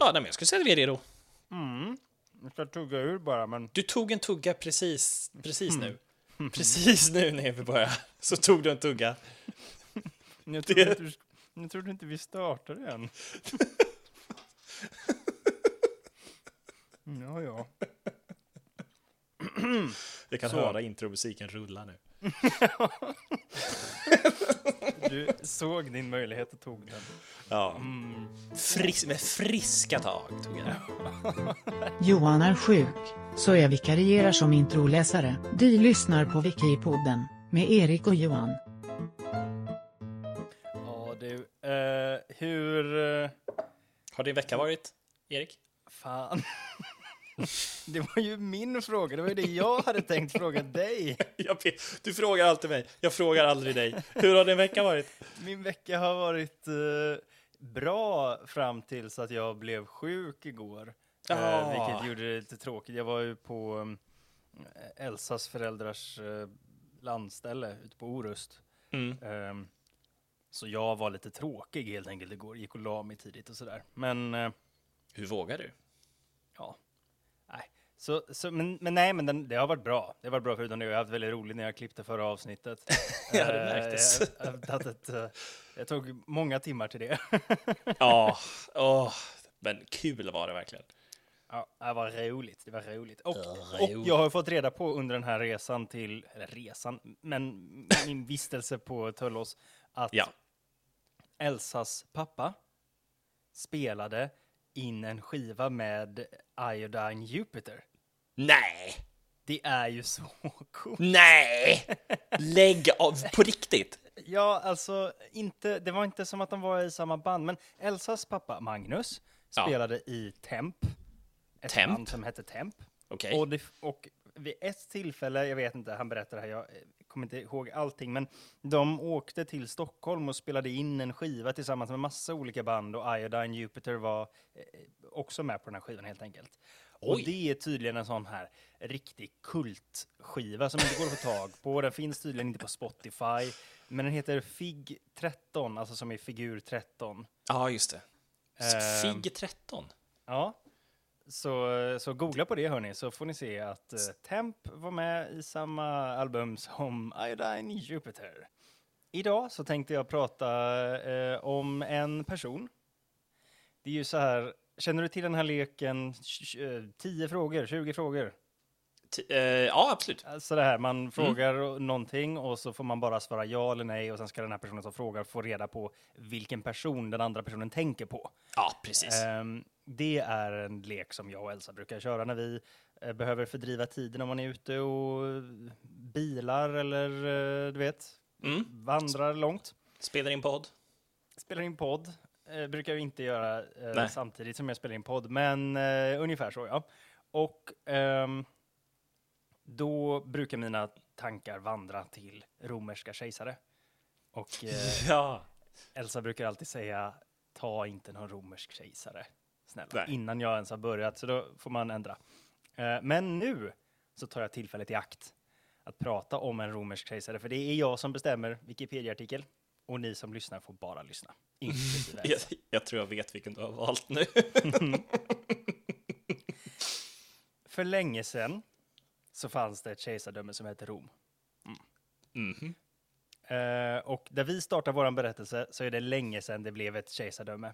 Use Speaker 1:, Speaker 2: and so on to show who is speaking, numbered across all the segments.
Speaker 1: Ja, nej, men jag skulle säga att vi är redo.
Speaker 2: Mm. Jag ska tugga ur bara, men...
Speaker 1: Du tog en tugga precis, precis nu. Precis nu när vi började så tog du en tugga.
Speaker 2: Jag trodde, inte, du- jag trodde inte vi startade än. Ja, ja.
Speaker 1: Jag kan
Speaker 2: Så.
Speaker 1: höra intromusiken rulla nu.
Speaker 2: Du såg din möjlighet och tog den.
Speaker 1: Ja. Fris med friska tag tog jag den.
Speaker 3: Johan är sjuk, så jag vikarierar som introläsare. Du lyssnar på Wikipodden, med Erik och Johan.
Speaker 2: Ja, du. eh, hur... eh,
Speaker 1: Har din vecka varit, Erik?
Speaker 2: fan. Det var ju min fråga. Det var ju det jag hade tänkt fråga dig.
Speaker 1: Du frågar alltid mig. Jag frågar aldrig dig. Hur har din vecka varit?
Speaker 2: Min vecka har varit eh, bra fram tills att jag blev sjuk igår.
Speaker 1: Ah.
Speaker 2: Eh, vilket gjorde det lite tråkigt. Jag var ju på um, Elsas föräldrars eh, landställe ute på Orust.
Speaker 1: Mm.
Speaker 2: Ehm, så jag var lite tråkig helt enkelt igår. Gick och la mig tidigt och sådär. Men eh,
Speaker 1: Hur vågar du?
Speaker 2: ja, nej. Så, så, men, men nej, men den, det har varit bra. Det har varit bra förutom det. Jag har haft väldigt roligt när jag klippte förra avsnittet.
Speaker 1: Ja, det
Speaker 2: Eh,
Speaker 1: märktes.
Speaker 2: jag, jag, eh, jag tog många timmar till det.
Speaker 1: Ja, åh, men kul var det verkligen.
Speaker 2: Ja, det var roligt. Det var roligt. Och, och jag har fått reda på under den här resan till, eller resan, men min vistelse på Töllås, att
Speaker 1: Ja.
Speaker 2: Elsas pappa spelade in en skiva med Iodine Jupiter.
Speaker 1: Nej,
Speaker 2: Det är ju så coolt.
Speaker 1: nej, lägg av på riktigt.
Speaker 2: Ja, alltså, inte, det var inte som att de var i samma band, men Elsas pappa Magnus
Speaker 1: Ja.
Speaker 2: spelade i Temp. Ett
Speaker 1: Temp?
Speaker 2: band som hette Temp.
Speaker 1: Okej.
Speaker 2: Och, det, och vid ett tillfälle, jag vet inte, han berättar det här, jag kommer inte ihåg allting, men de åkte till Stockholm och spelade in en skiva tillsammans med massa olika band och Iodine Jupiter var eh, också med på den här skivan helt enkelt. Och
Speaker 1: Oj.
Speaker 2: det är tydligen en sån här riktig kultskiva som inte går att få tag på. Den finns tydligen inte på Spotify, men den heter Fig 13, alltså som är figur 13.
Speaker 1: Ja, just det.
Speaker 2: Ehm.
Speaker 1: Fig 13.
Speaker 2: Ja, så, så googla på det hörni, så får ni se att eh, Temp var med i samma album som Iodine Jupiter. Idag så tänkte jag prata eh, om en person. Det är ju så här, känner du till den här leken, 10 eh, frågor, 20 frågor?
Speaker 1: T- eh, ja, absolut.
Speaker 2: Alltså det här, man frågar någonting och så får man bara svara ja eller nej och sen ska den här personen som frågar få reda på vilken person den andra personen tänker på.
Speaker 1: Ja, precis.
Speaker 2: Ehm, det är en lek som jag och Elsa brukar köra när vi eh, behöver fördriva tiden om man är ute och eh, bilar eller eh, du vet,
Speaker 1: Mm.
Speaker 2: vandrar långt.
Speaker 1: Spelar in podd.
Speaker 2: Spelar in podd. Eh, brukar jag inte göra eh, samtidigt som jag spelar in podd, men eh, ungefär så ja. Och ehm, då brukar mina tankar vandra till romerska kejsare. Och eh,
Speaker 1: Ja.
Speaker 2: Elsa brukar alltid säga ta inte någon romersk kejsare, snälla,
Speaker 1: Nej.
Speaker 2: innan jag ens har börjat, så då får man ändra. Eh, men nu så tar jag tillfället i akt att prata om en romersk kejsare, för det är jag som bestämmer Wikipedia-artikel och ni som lyssnar får bara lyssna. Inklusive
Speaker 1: Jag, jag tror jag vet vilken du har valt nu.
Speaker 2: För länge sedan så fanns det ett kejsardöme som hette Rom.
Speaker 1: Mhm.
Speaker 2: Eh, och där vi startar vår berättelse så är det länge sedan det blev ett kejsardöme.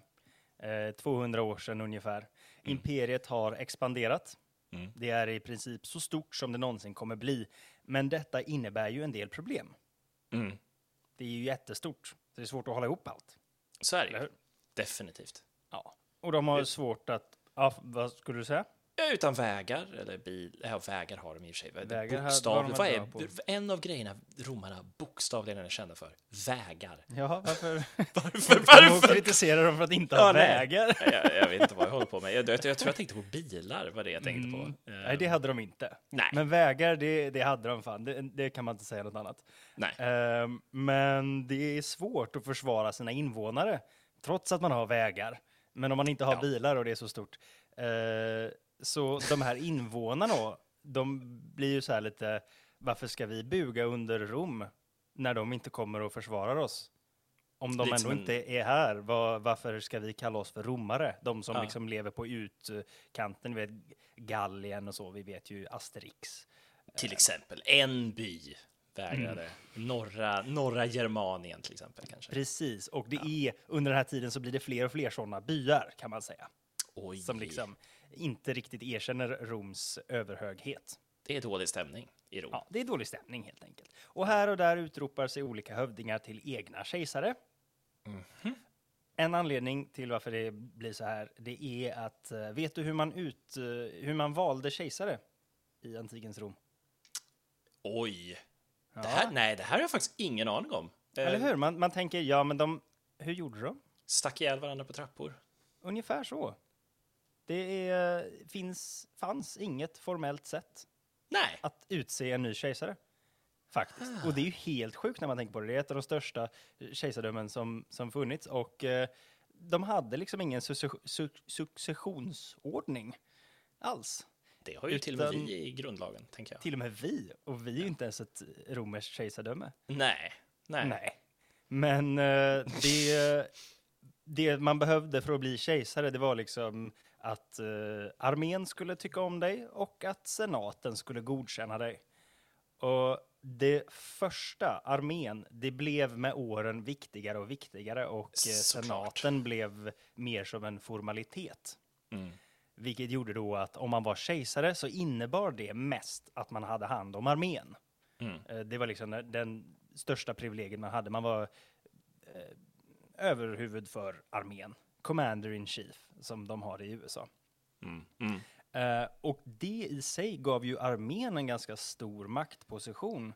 Speaker 2: Eh, 200 år sedan ungefär. Imperiet har expanderat.
Speaker 1: Mm.
Speaker 2: Det är i princip så stort som det någonsin kommer bli. Men detta innebär ju en del problem.
Speaker 1: Mm.
Speaker 2: Det är ju jättestort, så det är svårt att hålla ihop allt.
Speaker 1: Så är det? Definitivt.
Speaker 2: Ja. Och de har svårt att... Ja, vad skulle du säga?
Speaker 1: Utan vägar, eller bil. Ja, vägar har de i och för sig.
Speaker 2: Vägar har-
Speaker 1: Bokstav,
Speaker 2: har de
Speaker 1: vad är en av grejerna romarna bokstavligen är kända för? Vägar.
Speaker 2: Ja, varför?
Speaker 1: Varför?
Speaker 2: Varför kritiserar de för att inte ha
Speaker 1: Ja,
Speaker 2: vägar?
Speaker 1: jag, jag vet inte vad jag håller på med. Jag, jag, jag tror jag tänkte på bilar, var det jag tänkte på.
Speaker 2: Mm.
Speaker 1: Eh,
Speaker 2: Nej, det hade de inte.
Speaker 1: nej.
Speaker 2: Men vägar, det, det hade de fan. Det, det kan man inte säga något annat.
Speaker 1: nej.
Speaker 2: Ehm, men det är svårt att försvara sina invånare, trots att man har vägar. Men om man inte har
Speaker 1: Ja.
Speaker 2: bilar och det är så stort. Eh, så de här invånarna, de blir ju så här lite, varför ska vi buga under Rom när de inte kommer och försvarar oss? Om de
Speaker 1: Lite
Speaker 2: ändå
Speaker 1: en-
Speaker 2: inte är här, vad, varför ska vi kalla oss för romare? De som
Speaker 1: Ja.
Speaker 2: liksom lever på utkanten, vi vet Gallien och så, vi vet ju Asterix.
Speaker 1: Till exempel en by vägrade.
Speaker 2: Mm.
Speaker 1: Norra, norra Germanien till exempel kanske.
Speaker 2: Precis, och det är under den här tiden så blir det fler och fler sådana byar kan man säga.
Speaker 1: Oj,
Speaker 2: Som liksom inte riktigt erkänner Roms överhöghet.
Speaker 1: det är dålig stämning i Rom.
Speaker 2: Ja, det är dålig stämning helt enkelt. Och här och där utropar sig olika hövdingar till egna kejsare. En anledning till varför det blir så här, det är att, eh, vet du hur man, ut, eh, hur man valde kejsare i antikens Rom?
Speaker 1: Oj,
Speaker 2: Ja.
Speaker 1: det här, nej, det här har jag faktiskt ingen aning om. Eh,
Speaker 2: Eller hur? Man, man tänker, ja men de, hur gjorde de?
Speaker 1: Stack ihjäl varandra på trappor.
Speaker 2: Ungefär så. Det är, finns, fanns inget formellt sätt
Speaker 1: Nej,
Speaker 2: att utse en ny kejsare. Faktiskt. Och det är ju helt sjukt när man tänker på det. Det är ett av de största kejsardömen som, som funnits. Och eh, de hade liksom ingen succe- su- successionsordning alls.
Speaker 1: det har ju till och med
Speaker 2: Utan-
Speaker 1: vi i grundlagen, tänker jag.
Speaker 2: Till och med vi. Och vi är ju inte ens ett romerskt kejsardöme.
Speaker 1: Nej, nej.
Speaker 2: Nej. Men eh, det, det man behövde för att bli kejsare, det var liksom att eh, armén skulle tycka om dig och att senaten skulle godkänna dig. Och det första, armén, det blev med åren viktigare och viktigare och eh, senaten blev mer som en formalitet.
Speaker 1: Mm.
Speaker 2: Vilket gjorde då att om man var kejsare så innebar det mest att man hade hand om armén.
Speaker 1: Mm.
Speaker 2: Eh, Det var liksom den- den största privilegiet man hade. Man var eh, överhuvud för armén. Commander in chief, som de har i USA.
Speaker 1: Mm. Mm.
Speaker 2: Eh, och det i sig gav ju armén en ganska stor maktposition.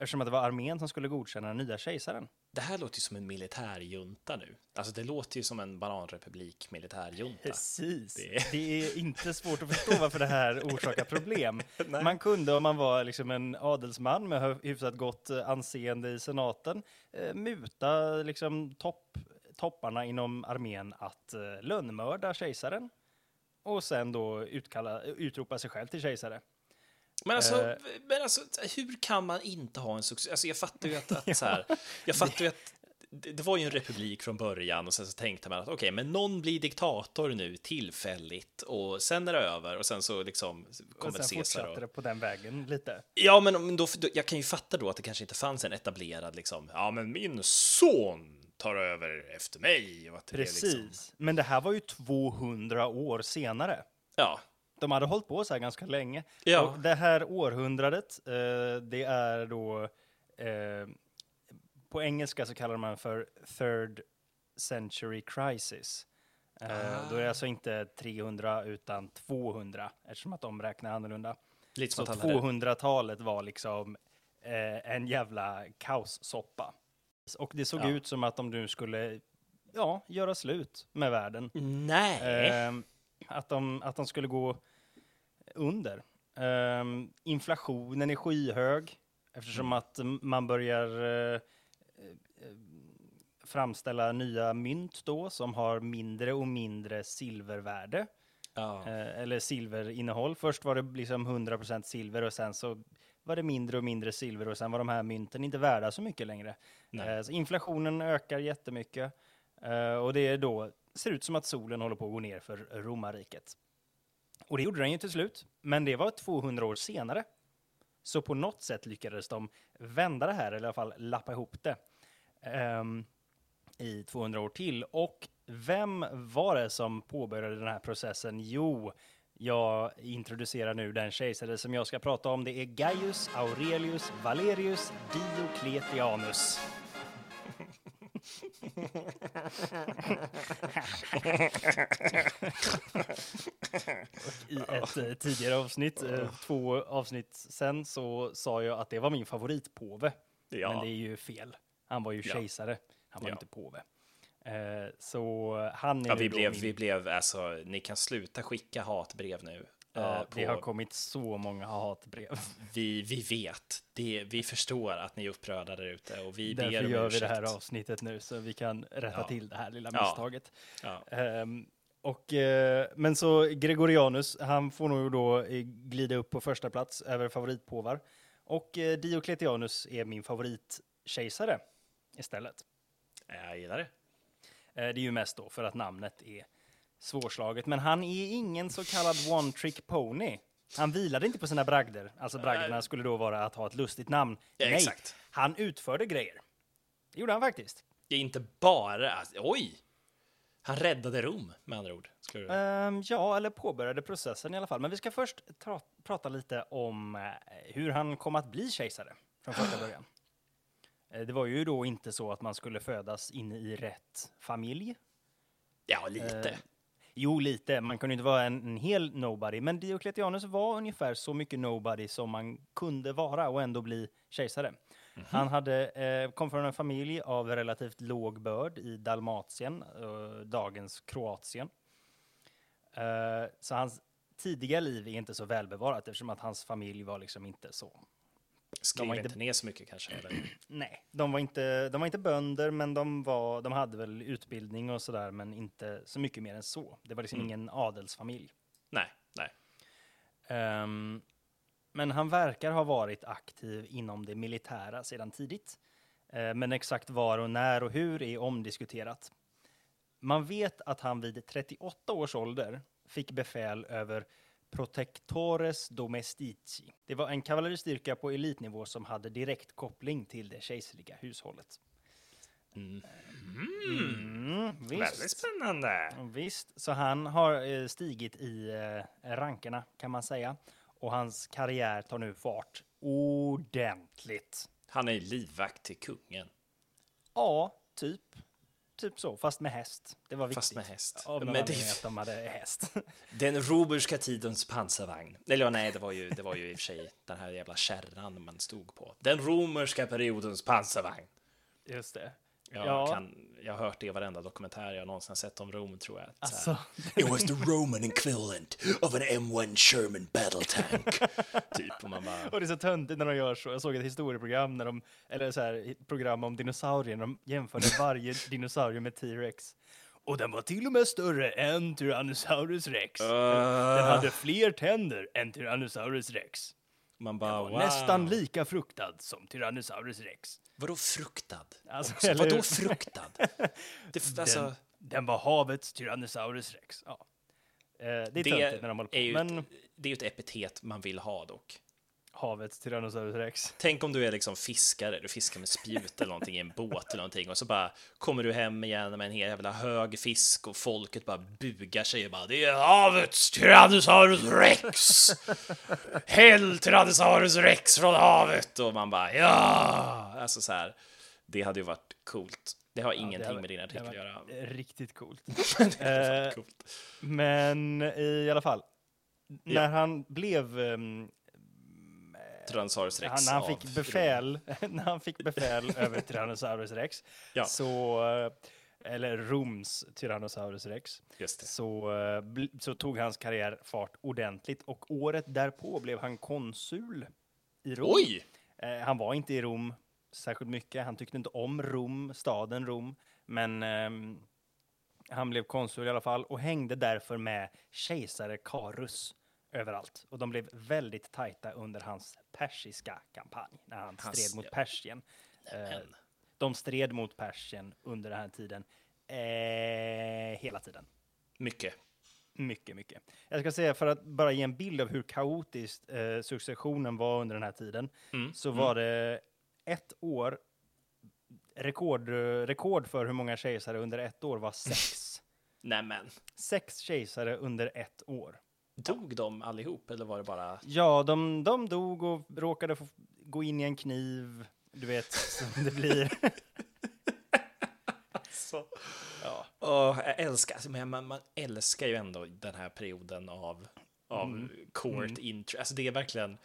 Speaker 2: Eftersom att det var armén som skulle godkänna den nya kejsaren.
Speaker 1: Det här låter ju som en militärjunta nu. Alltså det låter ju som en bananrepublik militärjunta.
Speaker 2: Precis.
Speaker 1: Det-
Speaker 2: Det... är inte svårt att förstå varför det här orsakar problem.
Speaker 1: Nej.
Speaker 2: Man kunde, om man var liksom en adelsman med hy- hyfsat gott eh, anseende i senaten, eh, muta liksom topp, topparna inom armén att eh, lönnmörda kejsaren. Och sen då utkalla, utropa sig själv till kejsare.
Speaker 1: Men alltså,
Speaker 2: Eh.
Speaker 1: men alltså, hur kan man inte ha en succé? Alltså jag fattar ju att, att så här, jag fattar ju att det, var ju en republik från början och sen så tänkte man att okej, men någon blir diktator nu tillfälligt och sen är det över och sen så liksom
Speaker 2: Och
Speaker 1: kommer
Speaker 2: sen
Speaker 1: Caesar
Speaker 2: fortsatte
Speaker 1: och...
Speaker 2: det på den vägen lite.
Speaker 1: Ja, men men då, då, jag kan ju fatta då att det kanske inte fanns en etablerad liksom, ja men min son tar över efter mig. Och att det
Speaker 2: Precis.
Speaker 1: liksom,
Speaker 2: Men det här var ju 200 år senare.
Speaker 1: ja,
Speaker 2: De hade hållit på så här ganska länge.
Speaker 1: Ja.
Speaker 2: Och det här århundradet, eh, det är då... Eh, på engelska så kallar man för third century crisis. Eh, Då är det
Speaker 1: Ah.
Speaker 2: alltså inte 300 utan 200 eftersom att de räknar annorlunda.
Speaker 1: lite
Speaker 2: Så
Speaker 1: som att han hade...
Speaker 2: 200-talet var liksom eh, en jävla kaossoppa. Och det såg
Speaker 1: Ja.
Speaker 2: ut som att de nu skulle ja, göra slut med världen.
Speaker 1: Nej!
Speaker 2: Ehm, att, de, att de skulle gå under. Ehm, inflationen är skyhög eftersom
Speaker 1: Mm.
Speaker 2: att man börjar eh, eh, framställa nya mynt då som har mindre och mindre silvervärde.
Speaker 1: ja.
Speaker 2: Eh, eller silverinnehåll. Först var det liksom 100% silver och sen så var det mindre och mindre silver och sen var de här mynten inte värda så mycket längre.
Speaker 1: Nej.
Speaker 2: Eh, så inflationen ökar jättemycket eh, och det är då ser ut som att solen håller på att gå ner för romarriket. Och det gjorde den ju till slut, men det var 200 år senare. Så på något sätt lyckades de vända det här, eller i alla fall lappa ihop det. um, i 200 år till. Och vem var det som påbörjade den här processen? Jo, jag introducerar nu den kejsare som jag ska prata om. Det är Gaius Aurelius Valerius Diocletianus. I ett eh, tidigare avsnitt, eh, två avsnitt sen, så sa jag att det var min favoritpåve.
Speaker 1: Ja.
Speaker 2: Men det är ju fel. Han var ju kejsare, han var
Speaker 1: Ja.
Speaker 2: inte påve. Eh, så han är
Speaker 1: Ja, vi blev,
Speaker 2: min...
Speaker 1: vi blev, alltså, ni kan sluta skicka hatbrev nu.
Speaker 2: Ja,
Speaker 1: eh,
Speaker 2: det
Speaker 1: på-
Speaker 2: har kommit så många hatbrev.
Speaker 1: vi, vi vet, det, vi förstår att ni är upprörda där ute och vi ber
Speaker 2: Därför
Speaker 1: om
Speaker 2: gör vi det här avsnittet nu så vi kan rätta
Speaker 1: Ja.
Speaker 2: till det här lilla misstaget.
Speaker 1: Ja.
Speaker 2: Ehm, och, eh, men så Gregorianus, han får nog då glida upp på första plats över favoritpåvar. Och Diocletianus är min favoritkejsare istället.
Speaker 1: Jag gillar det.
Speaker 2: Eh, Det är ju mest då för att namnet är svårslaget. Men han är ingen så kallad one trick pony. Han vilade inte på sina bragder. Alltså bragderna skulle då vara att ha ett lustigt namn.
Speaker 1: Ja,
Speaker 2: Nej,
Speaker 1: exakt.
Speaker 2: han utförde grejer. Det gjorde han faktiskt.
Speaker 1: Det är inte bara... Oj! Han räddade Rom, med andra ord.
Speaker 2: Ehm, ja, eller påbörjade processen i alla fall. Men vi ska först prata lite om eh, hur han kom att bli kejsare från första början. Eh, det var ju då inte så att man skulle födas in i rätt familj.
Speaker 1: Ja, lite.
Speaker 2: Eh, Jo, lite. Man kunde inte vara en, en hel nobody, men Diocletianus var ungefär så mycket nobody som man kunde vara och ändå bli kejsare. Han hade, eh, kom från en familj av relativt låg börd i Dalmatien, eh, dagens Kroatien. Eh, så hans tidiga liv är inte så välbevarat eftersom att hans familj var liksom inte så
Speaker 1: Skriver inte
Speaker 2: inte-
Speaker 1: ner så mycket kanske. Eller?
Speaker 2: Nej, de var inte, de var inte bönder, men de, var, de hade väl utbildning och sådär, men inte så mycket mer än så. Det var liksom ingen adelsfamilj.
Speaker 1: Nej, nej.
Speaker 2: Ehm, men han verkar ha varit aktiv inom det militära sedan tidigt. Eh, men exakt var och när och hur är omdiskuterat. Man vet att han vid 38 års ålder fick befäl över Protectores Domestici. Det var en kavalleristyrka på elitnivå som hade direkt koppling till det kejserliga hushållet. Mm,
Speaker 1: Väldigt
Speaker 2: visst.
Speaker 1: spännande.
Speaker 2: Visst, så han har eh, stigit i eh, rankerna kan man säga. Och hans karriär tar nu fart ordentligt.
Speaker 1: Han är livvakt till kungen.
Speaker 2: Ja, typ. Typ så, fast med häst. Det var viktigt.
Speaker 1: Fast med häst.
Speaker 2: Av någon
Speaker 1: Men det-
Speaker 2: att de hade häst.
Speaker 1: Den romerska tidens pansarvagn. Eller ja, nej, det var ju, det var ju i och för sig den här jävla kärran man stod på. Den romerska periodens pansarvagn.
Speaker 2: Just det.
Speaker 1: Jag,
Speaker 2: Ja.
Speaker 1: kan, jag har hört det i varenda dokumentär jag någonsin sett om Rom, tror jag.
Speaker 2: Alltså,
Speaker 1: It was the Roman equivalent of an M1 Sherman battle tank. typ, och man bara...
Speaker 2: och det är så töntigt när de gör så. Jag såg ett historieprogram, när de, eller så här, program om dinosaurier, när de jämförde varje dinosaurie med T-rex. Och den var till och med större än Tyrannosaurus rex. Den, den hade fler tänder än Tyrannosaurus rex.
Speaker 1: Man bara,
Speaker 2: var
Speaker 1: wow.
Speaker 2: nästan lika fruktad som Tyrannosaurus rex.
Speaker 1: Vadå fruktad?
Speaker 2: Alltså, eller
Speaker 1: vadå fruktad? Det, alltså,
Speaker 2: Den, den var havets Tyrannosaurus rex. Ja. Eh, det är
Speaker 1: det,
Speaker 2: när de håller på.
Speaker 1: är ju
Speaker 2: Men
Speaker 1: ett, det är ju ett epitet man vill ha dock.
Speaker 2: Havets Tyrannosaurus rex.
Speaker 1: Tänk om du är liksom fiskare, du fiskar med spjut eller någonting i en båt eller någonting och så bara kommer du hem igen med en hel jävla hög fisk och folket bara bugar sig och bara det är havets Tyrannosaurus rex! Häll Tyrannosaurus rex från havet! Och man bara ja! Alltså så här, det hade ju varit coolt. Det har ingenting
Speaker 2: det
Speaker 1: med din artikel att göra.
Speaker 2: Riktigt coolt.
Speaker 1: Hade
Speaker 2: Eh,
Speaker 1: coolt.
Speaker 2: Men i alla fall, när han blev... ehm,
Speaker 1: Tyrannosaurus rex
Speaker 2: han, när han fick befäl, när han fick befäl över Tyrannosaurus rex,
Speaker 1: Ja.
Speaker 2: så, eller Roms Tyrannosaurus rex, så, eh, så tog hans karriär fart ordentligt och året därpå blev han konsul i Rom.
Speaker 1: Oj!
Speaker 2: Eh, han var inte i Rom särskilt mycket. Han tyckte inte om Rom, staden Rom. Men ehm, han blev konsul i alla fall och hängde därför med kejsare Karus överallt. Och de blev väldigt tajta under hans persiska kampanj, när han
Speaker 1: Hans-
Speaker 2: stred mot
Speaker 1: ja.
Speaker 2: Persien. Eh, de stred mot Persien under den här tiden, eh, hela tiden.
Speaker 1: mycket.
Speaker 2: Mycket, mycket. Jag ska säga, för att bara ge en bild av hur kaotiskt eh, successionen var under den här tiden,
Speaker 1: Mm,
Speaker 2: så var det ett år, rekord, rekord för hur många kejsare under ett år var sex.
Speaker 1: Nämen.
Speaker 2: sex kejsare under ett år.
Speaker 1: Dog de allihop eller var det bara...
Speaker 2: Ja, de, de dog och råkade få gå in i en kniv, du vet, som det blir.
Speaker 1: Så.
Speaker 2: ja.
Speaker 1: Åh, jag älskar, alltså, men man, man älskar ju ändå den här perioden av, av
Speaker 2: Mm.
Speaker 1: court intro. Alltså det är verkligen,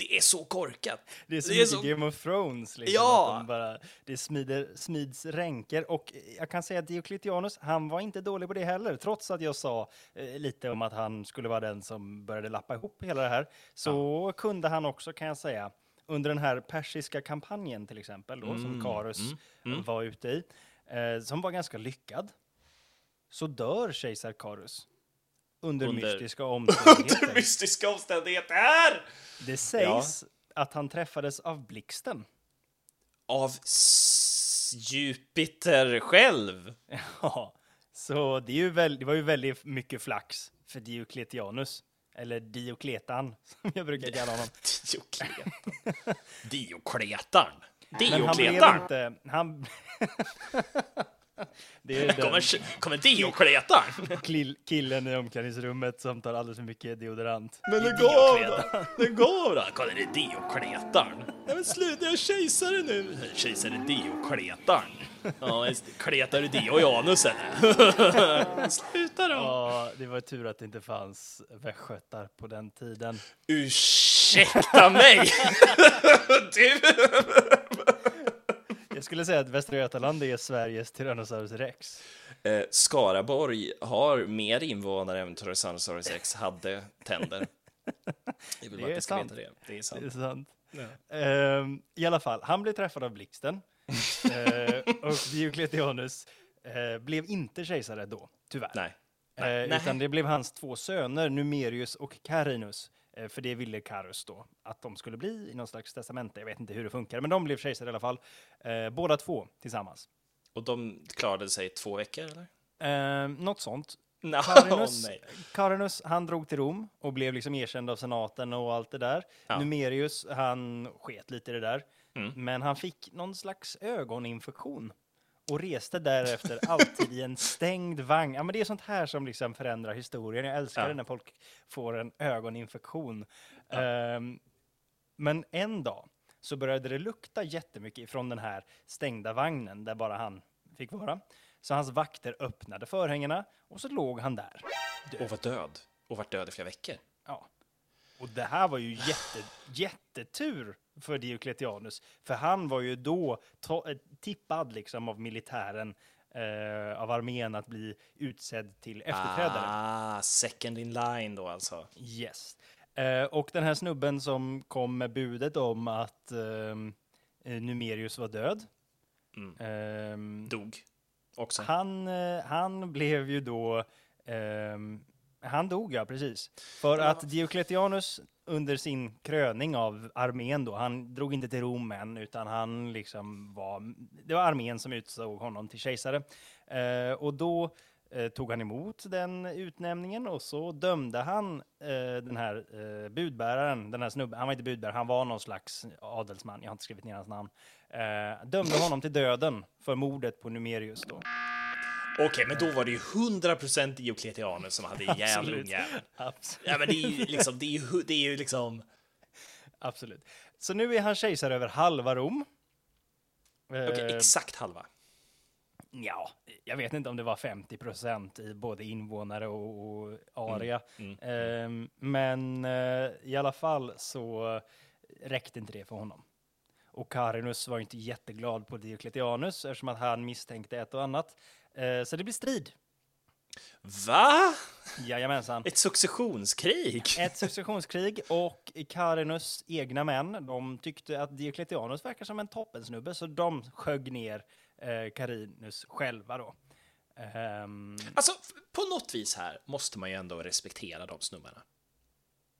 Speaker 1: det är så korkat.
Speaker 2: Det är så
Speaker 1: Det är så-
Speaker 2: Game of Thrones. Liksom,
Speaker 1: Ja!
Speaker 2: att de bara, det smider, smids ränker. Och jag kan säga att Diocletianus, han var inte dålig på det heller. Trots att jag sa eh, lite om att han skulle vara den som började lappa ihop hela det här. Så kunde han också, kan jag säga, under den här persiska kampanjen till exempel, då, som
Speaker 1: Mm,
Speaker 2: Karus
Speaker 1: mm,
Speaker 2: var ute i, eh, som var ganska lyckad, så dör kejsar Karus. Under,
Speaker 1: Under-
Speaker 2: mystiska
Speaker 1: Under
Speaker 2: omständigheter.
Speaker 1: mystiska omständigheter!
Speaker 2: Det sägs att han träffades av blixten.
Speaker 1: Av Jupiter själv.
Speaker 2: Ja, så det, är ju väl, det var ju väldigt mycket flax för Diocletianus. Eller Diokletan, som jag brukar kalla honom.
Speaker 1: Diokletan. Diokletan.
Speaker 2: Men han blev
Speaker 1: Diokletan.
Speaker 2: inte... Han... det är
Speaker 1: Kommer, kommer Diokletan.
Speaker 2: kill- killen i omklädningsrummet som tar alldeles för mycket deodorant.
Speaker 1: Men
Speaker 2: I
Speaker 1: lägg av då! Lägg av då! Kolla, det är Diokletan. Nej men sluta, jag är kejsare nu. Kejsare Diokletan. Ja, det. kletar du Dio Janus eller? Sluta då!
Speaker 2: Ja, det var tur att det inte fanns västgötar på den tiden.
Speaker 1: Ursäkta mig! du!
Speaker 2: Jag skulle säga att Västra Götaland är Sveriges Tyrannosaurus rex.
Speaker 1: Eh, Skaraborg har mer invånare än Tyrannosaurus rex hade tänder.
Speaker 2: Det är
Speaker 1: ni ska
Speaker 2: sant.
Speaker 1: det. Det är
Speaker 2: Det är
Speaker 1: sant.
Speaker 2: sant.
Speaker 1: Ja.
Speaker 2: Ehm, I alla fall, han blev träffad av blixten. Eh, och Diocletianus eh, blev inte kejsare då, tyvärr.
Speaker 1: Nej.
Speaker 2: Eh,
Speaker 1: Nej.
Speaker 2: utan det blev hans två söner, Numerius och Carinus. Eh, för det ville Carus då, att de skulle bli i någon slags testamente. Jag vet inte hur det funkar, men de blev kejsare i alla fall. Eh, båda två tillsammans.
Speaker 1: Och de klarade sig två veckor, eller?
Speaker 2: Eh, något sånt.
Speaker 1: No,
Speaker 2: Carinus,
Speaker 1: nej.
Speaker 2: Carinus, han drog till Rom och blev liksom erkänd av senaten och allt det där.
Speaker 1: Ja.
Speaker 2: Numerius, han sket lite i det där.
Speaker 1: Mm.
Speaker 2: Men han fick någon slags ögoninfektion och reste därefter alltid i en stängd vagn. Ja, men det är sånt här som liksom förändrar historien. Jag älskar
Speaker 1: Ja.
Speaker 2: det när folk får en ögoninfektion. Ehm, men en dag så började det lukta jättemycket från den här stängda vagnen där bara han fick vara. Så hans vakter öppnade förhängena och så låg han där.
Speaker 1: Och var död. Och varit död i flera veckor.
Speaker 2: Ja. Och det här var ju jätte, jättetur för Diocletianus, för han var ju då eh, tippad liksom av militären, eh, av armén att bli utsedd till efterträdare.
Speaker 1: Ah, second in line då alltså.
Speaker 2: Yes. Eh, och den här snubben som kom med budet om att ehm, eh, Numerius var död,
Speaker 1: Mm.
Speaker 2: ehm,
Speaker 1: Dog också.
Speaker 2: han, eh, han blev ju då... han dog, ja, precis. För
Speaker 1: Ja.
Speaker 2: att Diocletianus under sin kröning av armén då, han drog inte till Rom än, utan han liksom var... Det var armén som utsåg honom till kejsare. Eh, och då eh, tog han emot den utnämningen och så dömde han eh, den här eh, budbäraren, den här snubben, han var inte budbärare, han var någon slags adelsman, jag har inte skrivit ner hans namn, eh, dömde honom till döden för mordet på Numerius då.
Speaker 1: Okej, men då var det ju 100% Diocletianus som hade ihjäl ungjäveln. Ja, men det är ju liksom, det är ju, det är ju liksom...
Speaker 2: Absolut. Så nu är han kejsare över halva Rom.
Speaker 1: Okej,
Speaker 2: Eh,
Speaker 1: exakt halva.
Speaker 2: ja, jag vet inte om det var 50 procent i både invånare och, och area.
Speaker 1: Mm.
Speaker 2: Eh, men eh, i alla fall så räckte inte det för honom. Och Carinus var inte jätteglad på Diocletianus eftersom att han misstänkte ett och annat. Eh, så det blir strid.
Speaker 1: Va?
Speaker 2: Jajamensan.
Speaker 1: Ett successionskrig?
Speaker 2: Ett successionskrig och Carinus egna män, de tyckte att Diocletianus verkar som en toppensnubbe, så de skögg ner eh, Carinus själva då. Ehm,
Speaker 1: Alltså, på något vis här måste man ju ändå respektera de snubbarna.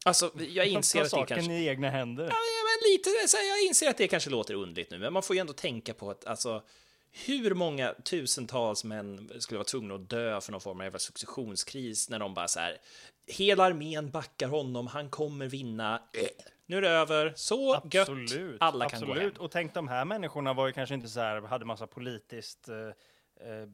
Speaker 1: Alltså, jag inser att det
Speaker 2: saken
Speaker 1: kanske...
Speaker 2: i egna händer.
Speaker 1: Ja, men lite, så jag inser att det kanske låter underligt nu, men man får ju ändå tänka på att alltså, hur många tusentals män skulle vara tvungna att dö för någon form av jävla successionskris när de bara så här, hela armén backar honom, han kommer vinna, nu är det över, så gött, alla kan gå hem.
Speaker 2: absolut. Och tänk de här människorna var ju kanske inte så här, hade massa politiskt eh, eh,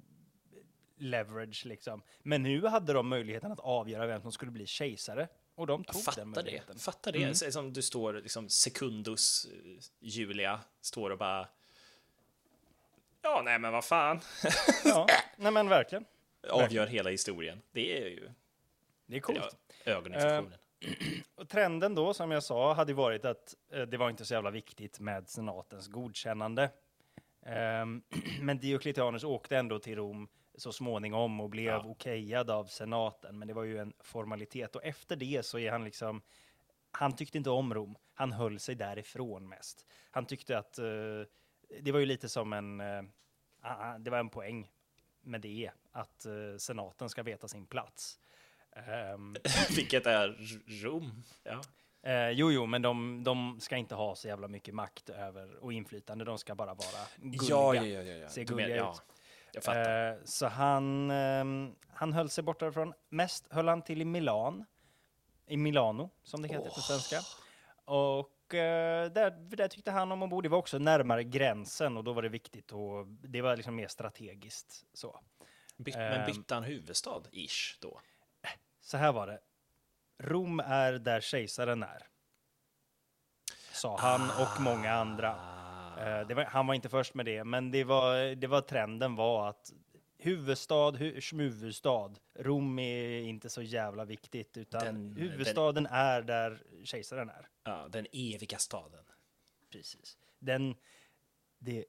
Speaker 2: leverage liksom. Men nu hade de möjligheten att avgöra vem som skulle bli kejsare. Och de tog den
Speaker 1: Fatta det,
Speaker 2: möjligheten.
Speaker 1: fatta det.
Speaker 2: Mm.
Speaker 1: Som du står, liksom Secundus, eh, Julia, står och bara... Ja, nej men vad fan.
Speaker 2: Ja, nej men verkligen.
Speaker 1: Avgör hela historien. Det är ju
Speaker 2: Det är coolt.
Speaker 1: ögoninfektionen.
Speaker 2: Och trenden då, som jag sa, hade varit att eh, det var inte så jävla viktigt med senatens godkännande. Ehm, men Diocletianus åkte ändå till Rom så småningom och blev
Speaker 1: Ja.
Speaker 2: okejad av senaten. Men det var ju en formalitet och efter det så är han liksom han tyckte inte om Rom. Han höll sig därifrån mest. Han tyckte att eh, det var ju lite som en, ah, det var en poäng med det, att eh, senaten ska veta sin plats. Ehm,
Speaker 1: Vilket är Rom. Ja.
Speaker 2: Eh, jo, jo, men de, de ska inte ha så jävla mycket makt över och inflytande. De ska bara vara gulliga.
Speaker 1: Ja, ja, ja, ja, men-
Speaker 2: gulliga
Speaker 1: ja,
Speaker 2: ut. Eh, så han, ehm, han höll sig borta därifrån. Mest höll han till i Milan. I Milano, som det heter på svenska. Och där, där tyckte han om att bo. Det var också närmare gränsen och då var det viktigt och det var liksom mer strategiskt. Så,
Speaker 1: Byt, men
Speaker 2: ehm.
Speaker 1: bytte han huvudstad, ish, då?
Speaker 2: så här var det. Rom är där kejsaren är. Sa han och många andra. Eh, det var, han var inte först med det, men det var, det var trenden var att huvudstad, hu, huvudstad, Rom är inte så jävla viktigt, utan
Speaker 1: Den-
Speaker 2: huvudstaden är där kejsaren är.
Speaker 1: Ja, den eviga staden.
Speaker 2: Precis. Den, det,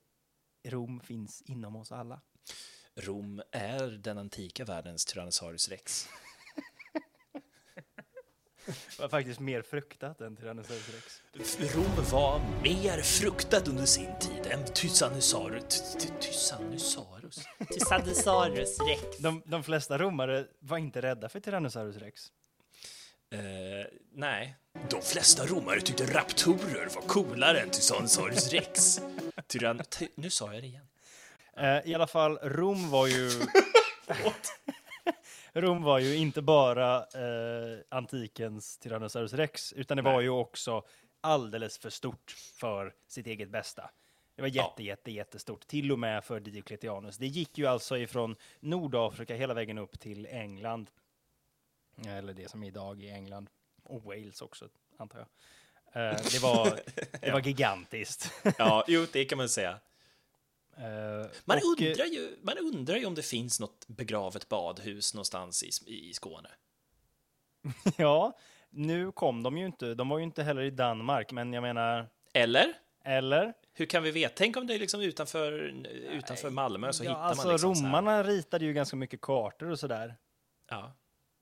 Speaker 2: Rom finns inom oss alla.
Speaker 1: Rom är den antika världens Tyrannosaurus rex.
Speaker 2: Det var faktiskt mer fruktat än Tyrannosaurus rex.
Speaker 1: Rom var mer fruktat under sin tid än Tyrannosaurus. Ty- ty- Tyrannosaurus? Tyrannosaurus rex.
Speaker 2: De, de flesta romare var inte rädda för Tyrannosaurus rex.
Speaker 1: Eh, nej. De flesta romare tyckte raptorer var coolare än Tyrannosaurus rex. Tyrann... Ty- nu sa jag det igen.
Speaker 2: Eh, I alla fall, Rom var ju... Rom var ju inte bara eh, antikens Tyrannosaurus rex, utan det var
Speaker 1: Nej.
Speaker 2: ju också alldeles för stort för sitt eget bästa. Det var jätte, jätte, jättestort, till och med för Diocletianus. Det gick ju alltså ifrån Nordafrika hela vägen upp till England. Eller det som idag är England. Och Wales också, antar jag. Eh, det var, det var gigantiskt.
Speaker 1: Ja, jo, det kan man säga.
Speaker 2: Eh,
Speaker 1: Man,
Speaker 2: och, eh,
Speaker 1: undrar ju, man undrar ju om det finns något begravet badhus någonstans i, i Skåne.
Speaker 2: Ja, nu kom de ju inte. De var ju inte heller i Danmark, men jag menar,
Speaker 1: Eller?
Speaker 2: eller?
Speaker 1: Hur kan vi veta? Tänk om det är liksom utanför, utanför Malmö så
Speaker 2: ja,
Speaker 1: hittar
Speaker 2: alltså
Speaker 1: man liksom
Speaker 2: romarna ritade ju ganska mycket kartor och sådär.
Speaker 1: Ja,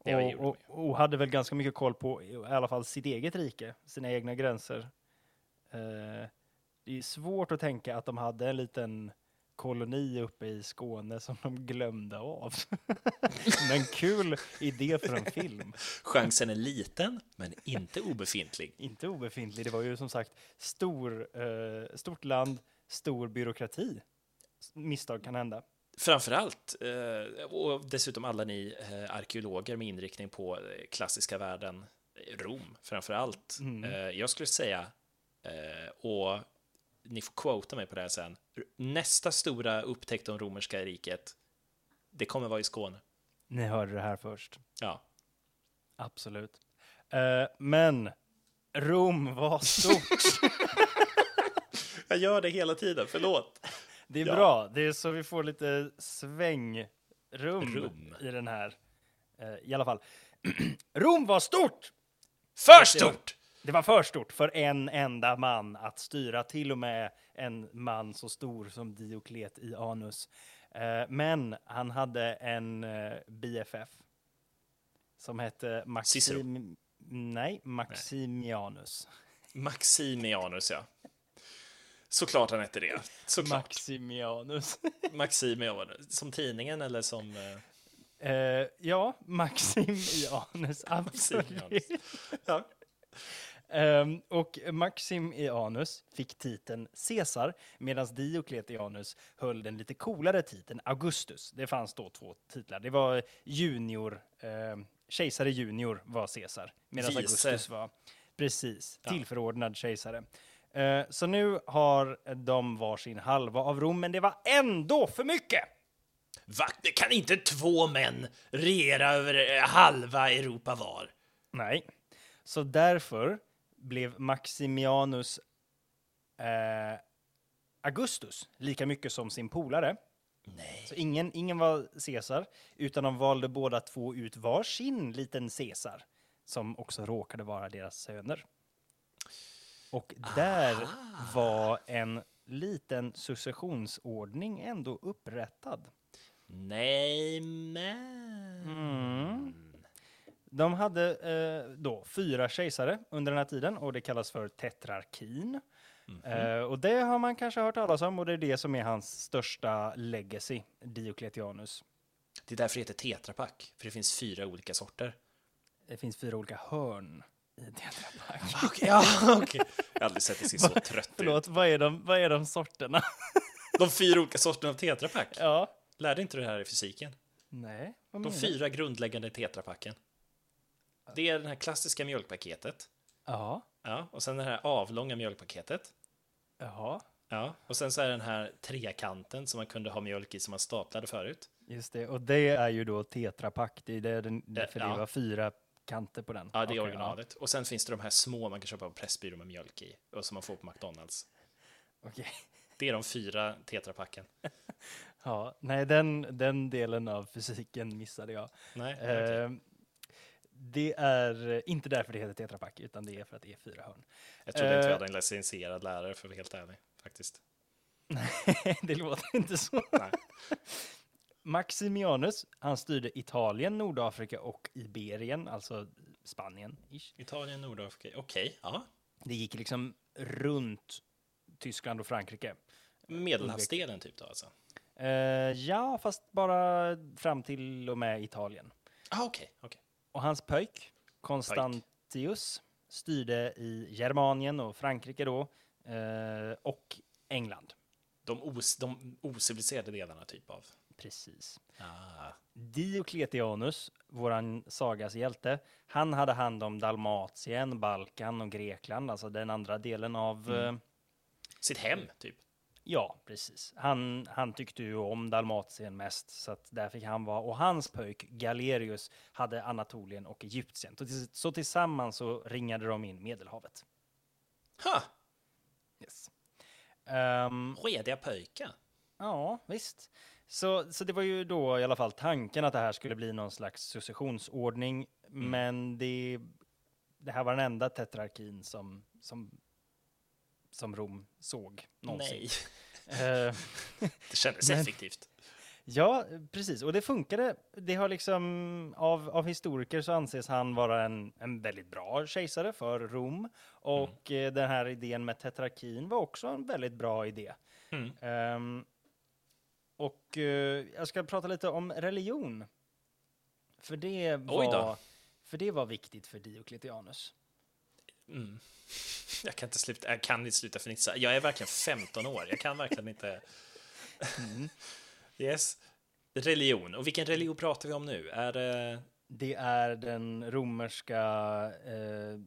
Speaker 1: det
Speaker 2: Och, och, och hade väl ganska mycket koll på i alla fall sitt eget rike, sina egna gränser. Eh, det är svårt att tänka att de hade en liten koloni uppe i Skåne som de glömde av. men kul idé för en film.
Speaker 1: Chansen är liten, men inte obefintlig.
Speaker 2: Inte obefintlig. Det var ju som sagt stor, eh, stort land, stor byråkrati. Misstag kan hända.
Speaker 1: Framförallt, eh, och dessutom alla ni eh, arkeologer med inriktning på eh, klassiska världen, Rom framförallt.
Speaker 2: Mm.
Speaker 1: Eh, jag skulle säga, och ni får quota mig på det här sen, nästa stora upptäckt om romerska riket, det kommer vara i Skåne.
Speaker 2: Ni hörde det här först.
Speaker 1: Ja.
Speaker 2: Absolut. Eh, men Rom var stort.
Speaker 1: Jag gör det hela tiden, förlåt.
Speaker 2: Det är
Speaker 1: Ja.
Speaker 2: bra. Det är så vi får lite svängrum
Speaker 1: Rum.
Speaker 2: i den här. Eh, I alla fall. Rom var stort!
Speaker 1: För stort!
Speaker 2: Det var för stort för en enda man att styra, till och med en man så stor som Diocletianus. Eh, men han hade en eh, BFF som hette
Speaker 1: Cicero.
Speaker 2: Maxim... Nej, Maximianus.
Speaker 1: Maximianus, ja. Såklart han hette det. Såklart.
Speaker 2: Maximianus.
Speaker 1: Maximianus. Som tidningen eller som... Eh,
Speaker 2: ja, Maximianus, absolut.
Speaker 1: Maximianus. Ja.
Speaker 2: Ehm, och Maximianus fick titeln Caesar medan Diocletianus höll den lite coolare titeln Augustus. Det fanns då två titlar. Det var junior, eh, kejsare junior var Caesar medan. Augustus var precis
Speaker 1: Ja.
Speaker 2: tillförordnad kejsare. Eh, så nu har de varsin halva av Rom, men det var ändå för mycket!
Speaker 1: Va? Det kan inte två män regera över eh, halva Europa var?
Speaker 2: Nej. Så därför blev Maximianus eh, Augustus lika mycket som sin polare.
Speaker 1: Nej.
Speaker 2: Så ingen, ingen var Caesar, utan de valde båda två ut var sin liten Caesar, som också råkade vara deras söner. Och där var en liten successionsordning ändå upprättad.
Speaker 1: Nej, men...
Speaker 2: Mm. De hade eh, då fyra kejsare under den här tiden och det kallas för tetrarkin. Eh, och det har man kanske hört talas om och det är det som är hans största legacy, Diocletianus.
Speaker 1: Det är därför det heter tetrapack, för det finns fyra olika sorter.
Speaker 2: Det finns fyra olika hörn. i Tetra Pak.
Speaker 1: Okej, ja, okej. Jag har aldrig sett det se så trött ut.
Speaker 2: Förlåt, vad är de, vad är de sorterna?
Speaker 1: De fyra olika sorterna av Tetra Pak.
Speaker 2: ja.
Speaker 1: Lärde inte du det här i fysiken?
Speaker 2: Nej,
Speaker 1: De fyra grundläggande Tetra Packen. Det är det här klassiska mjölkpaketet.
Speaker 2: Ja,
Speaker 1: Ja, och sen det här avlånga mjölkpaketet.
Speaker 2: jaha,
Speaker 1: Ja, och sen så är den här trekanten som man kunde ha mjölk i som man staplade förut.
Speaker 2: just det. Och det är ju då Tetra Pak, det är det, den,
Speaker 1: Ja,
Speaker 2: för det
Speaker 1: ja.
Speaker 2: var fyra kanter på den.
Speaker 1: Ja, det är originalet. Och sen finns det de här små man kan köpa på Pressbyrån med mjölk i och som man får på McDonalds.
Speaker 2: Ja, okej.
Speaker 1: Det är de fyra Tetra-packen.
Speaker 2: ja, nej, den, den delen av fysiken missade jag.
Speaker 1: Nej, okej.
Speaker 2: Eh, det är inte därför det heter Tetra Pak, utan det är för att det är fyra hörn.
Speaker 1: jag trodde inte vi
Speaker 2: eh,
Speaker 1: hade en licensierad lärare för att vara helt ärlig, faktiskt.
Speaker 2: det låter inte så.
Speaker 1: Nej.
Speaker 2: Maximianus, han styrde Italien, Nordafrika och Iberien, alltså Spanien. -ish.
Speaker 1: Italien, Nordafrika, okej, ja.
Speaker 2: Det gick liksom runt Tyskland och Frankrike.
Speaker 1: Medelhavsdelen typ då alltså?
Speaker 2: Eh, ja, fast bara fram till och med Italien.
Speaker 1: Ah, okej, okej.
Speaker 2: Och hans pöjk, Constantius, styrde i Germanien och Frankrike då, eh, och England.
Speaker 1: De, os, de ociviliserade delarna typ av.
Speaker 2: Precis.
Speaker 1: Ah.
Speaker 2: Diocletianus, våran sagas hjälte, han hade hand om Dalmatien, Balkan och Grekland, alltså den andra delen av...
Speaker 1: Mm.
Speaker 2: eh,
Speaker 1: Sitt hem, typ.
Speaker 2: Ja, precis. Han, han tyckte ju om Dalmatien mest, så att där fick han vara. Och hans pojk Galerius hade Anatolien och Egyptien. Så, tills- så tillsammans så ringade de in Medelhavet.
Speaker 1: Ha!
Speaker 2: Yes. Ehm,
Speaker 1: Rediga pöjkar.
Speaker 2: ja, visst. Så, så det var ju då i alla fall tanken att det här skulle bli någon slags successionsordning. Men det, det här var den enda tetrarkin som, som, som Rom såg någonsin.
Speaker 1: Nej,
Speaker 2: Eh,
Speaker 1: det kändes
Speaker 2: Men-
Speaker 1: effektivt.
Speaker 2: Ja, precis. Och det funkade. Det har liksom, av, av historiker så anses han vara en, en väldigt bra kejsare för Rom. Och eh, den här idén med tetrarkin var också en väldigt bra idé.
Speaker 1: Mm.
Speaker 2: Ehm, och eh, jag ska prata lite om religion. För det var, för det var viktigt för Diocletianus.
Speaker 1: Mm. Jag kan inte sluta, jag kan inte sluta fnissa. Jag är verkligen 15 år. Jag kan verkligen inte.
Speaker 2: Mm.
Speaker 1: Yes. Religion. Och vilken religion pratar vi om nu? Är det...
Speaker 2: Det är den romerska eh,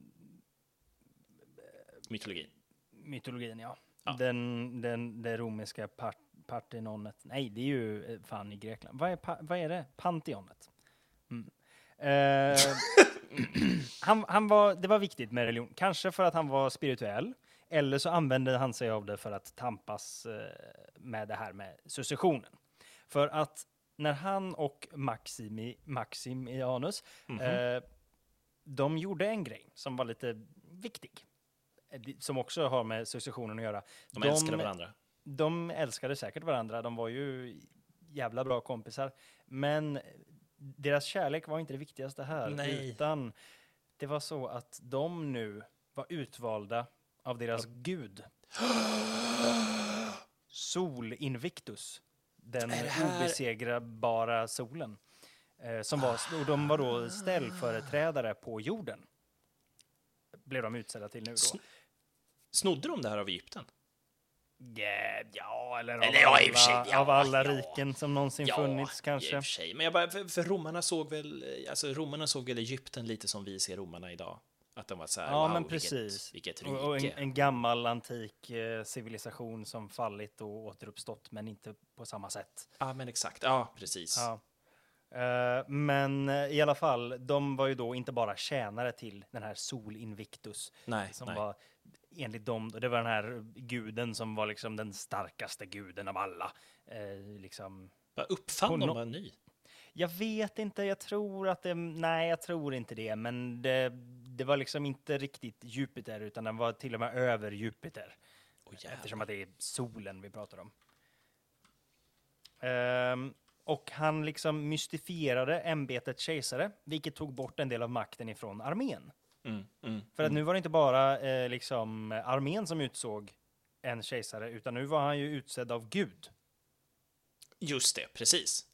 Speaker 1: mytologi?
Speaker 2: mytologin, ja.
Speaker 1: Ja.
Speaker 2: Den, den, det romerska part, Partenonet. Nej, det är ju eh, fan i Grekland. Vad är, vad är det? Pantheonet. Mm. Eh, han, han var, det var viktigt med religion, kanske för att han var spirituell, eller så använde han sig av det för att tampas eh, med det här med successionen. För att när han och Maximi, Maximianus,
Speaker 1: Mhm.
Speaker 2: eh, de gjorde en grej som var lite viktig, eh, som också har med successionen att göra.
Speaker 1: De älskade varandra.
Speaker 2: De älskade säkert varandra, de var ju jävla bra kompisar. Men deras kärlek var inte det viktigaste här,
Speaker 1: Nej.
Speaker 2: utan det var så att de nu var utvalda av deras gud. Sol Invictus, den
Speaker 1: här-
Speaker 2: obesegrabara solen. Eh, som var, och de var då ställföreträdare på jorden. Blev de utsedda till nu då.
Speaker 1: Sn- Snodde de det här av Egypten?
Speaker 2: Yeah, ja, eller av
Speaker 1: Eller ja, för sig,
Speaker 2: alla,
Speaker 1: ja,
Speaker 2: av alla
Speaker 1: ja.
Speaker 2: riken som någonsin funnits kanske.
Speaker 1: Men jag bara, för, för romarna såg väl, alltså romarna såg väl Egypten lite som vi ser romarna idag. Att de var så här,
Speaker 2: Ja,
Speaker 1: wow,
Speaker 2: men precis.
Speaker 1: vilket, vilket
Speaker 2: Och, och en,
Speaker 1: rike.
Speaker 2: en gammal antik eh, civilisation som fallit och återuppstått, men inte på samma sätt.
Speaker 1: Ja, men exakt. Ja, precis.
Speaker 2: Ja. Eh, men eh, i alla fall, de var ju då inte bara tjänare till den här Sol Invictus,
Speaker 1: Nej,
Speaker 2: som
Speaker 1: nej.
Speaker 2: var enligt dem, det var den här guden som var liksom den starkaste guden av alla. Eh, liksom,
Speaker 1: uppfann de var ny?
Speaker 2: Jag vet inte, jag tror att det, nej jag tror inte det, men det, det var liksom inte riktigt Jupiter utan den var till och med över Jupiter.
Speaker 1: Jävlar.
Speaker 2: eftersom att det är solen vi pratar om. Ehm, och han liksom mystifierade ämbetet kejsare, vilket tog bort en del av makten ifrån armén.
Speaker 1: Mm, mm,
Speaker 2: För att
Speaker 1: mm.
Speaker 2: nu var det inte bara eh, liksom armén som utsåg en kejsare, utan nu var han ju utsedd av Gud.
Speaker 1: Just det, precis.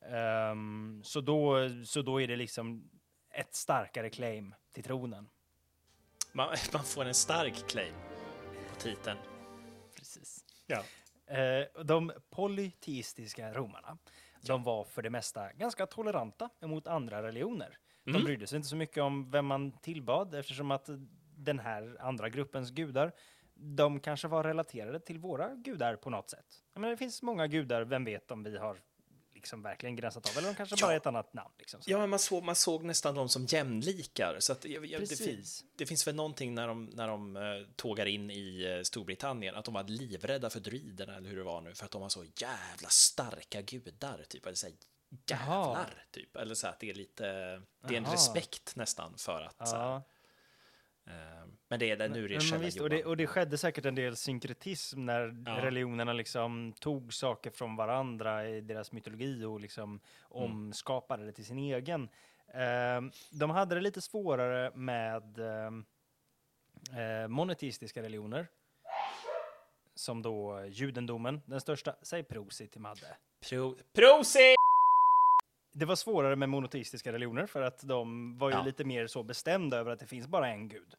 Speaker 2: Ehm, så, då, så då är det liksom ett starkare claim till tronen.
Speaker 1: Man, man får en stark claim på titeln.
Speaker 2: Precis.
Speaker 1: Ja.
Speaker 2: Eh, de polyteistiska romarna, de var för det mesta ganska toleranta mot andra religioner. De
Speaker 1: Mm.
Speaker 2: brydde sig inte så mycket om vem man tillbad eftersom att den här andra gruppens gudar, de kanske var relaterade till våra gudar på något sätt. Jag menar, det finns många gudar, vem vet om vi har liksom verkligen gränsat av, eller de kanske
Speaker 1: Ja.
Speaker 2: bara är ett annat namn. Liksom.
Speaker 1: Ja, men man såg, man såg nästan dem som jämlikar. Så att, jag- jag- det, fin-
Speaker 2: Precis.
Speaker 1: det finns väl någonting när de, när de eh, tågar in i eh, Storbritannien, att de var livrädda för druiderna, eller hur det var nu, för att de var så jävla starka gudar, typ. Eller så här. Jävlar, typ. Eller så att det är lite, det är en
Speaker 2: Jaha.
Speaker 1: respekt nästan för att, så här,
Speaker 2: Ja.
Speaker 1: eh, men det är det, nu är det
Speaker 2: Men,
Speaker 1: källa
Speaker 2: visst, och, det, och det skedde säkert en del synkretism när
Speaker 1: Ja.
Speaker 2: religionerna liksom tog saker från varandra i deras mytologi och liksom omskapade det till sin egen. Ehm, de hade det lite svårare med ehm, eh, monoteistiska religioner. Som då judendomen, den största. Säg prosit till Madde.
Speaker 1: Pro, prosit!
Speaker 2: Det var svårare med monoteistiska religioner för att de var ju
Speaker 1: Ja.
Speaker 2: lite mer så bestämda över att det finns bara en gud.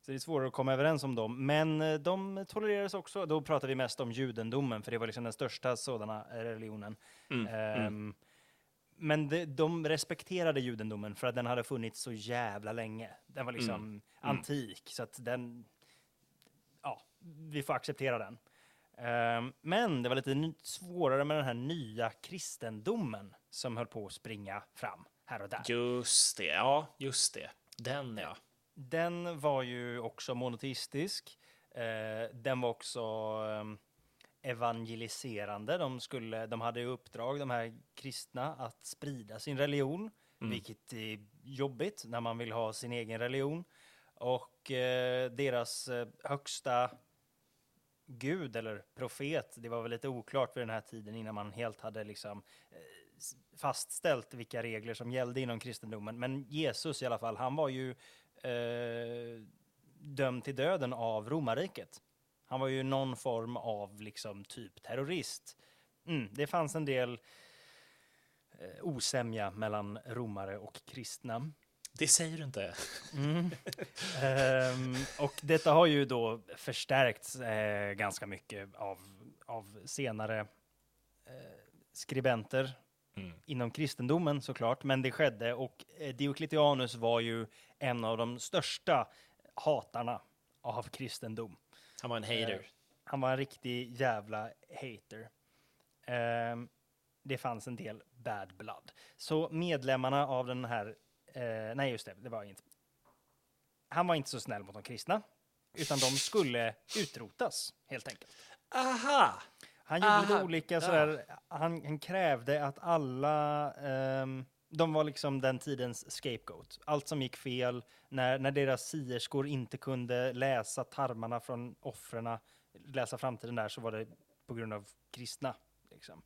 Speaker 2: Så det är svårare att komma överens om dem. Men eh, de tolererades också. Då pratar vi mest om judendomen, för det var liksom den största sådana eh, religionen.
Speaker 1: Mm,
Speaker 2: Ehm, Men de, de respekterade judendomen för att den hade funnits så jävla länge. Den var liksom
Speaker 1: Mm.
Speaker 2: antik, så att den... Ja, vi får acceptera den. Ehm, men det var lite svårare med den här nya kristendomen som höll på att springa fram här och där.
Speaker 1: Just det, ja, just det. Den, ja.
Speaker 2: Den var ju också monoteistisk. Eh, den var också ehm, evangeliserande. De, skulle, de hade i uppdrag, de här kristna, att sprida sin religion, vilket är jobbigt när man vill ha sin egen religion. Och eh, deras eh, högsta gud eller profet, det var väl lite oklart vid den här tiden innan man helt hade liksom eh, fastställt vilka regler som gällde inom kristendomen. Men Jesus i alla fall, han var ju eh, dömd till döden av romarriket. Han var ju någon form av liksom typ terrorist. Mm, det fanns en del eh, osämja mellan romare och kristna.
Speaker 1: Det säger du inte.
Speaker 2: Ehm, och detta har ju då förstärkts eh, ganska mycket av, av senare eh, skribenter
Speaker 1: Mm.
Speaker 2: inom kristendomen såklart, men det skedde och eh, Diocletianus var ju en av de största hatarna av kristendom.
Speaker 1: Han var en hater.
Speaker 2: Eh, Han var en riktig jävla hater. Ehm, det fanns en del bad blood. Så medlemmarna av den här, eh, nej just det, det var inte. Han var inte så snäll mot de kristna, utan de skulle utrotas helt enkelt.
Speaker 1: Aha!
Speaker 2: Han gjorde lite
Speaker 1: Aha,
Speaker 2: olika
Speaker 1: ja.
Speaker 2: sådär, han, han krävde att alla, ehm, de var liksom den tidens scapegoat. Allt som gick fel, när, när deras sierskor inte kunde läsa tarmarna från offren, läsa framtiden där, så var det på grund av kristna. Liksom.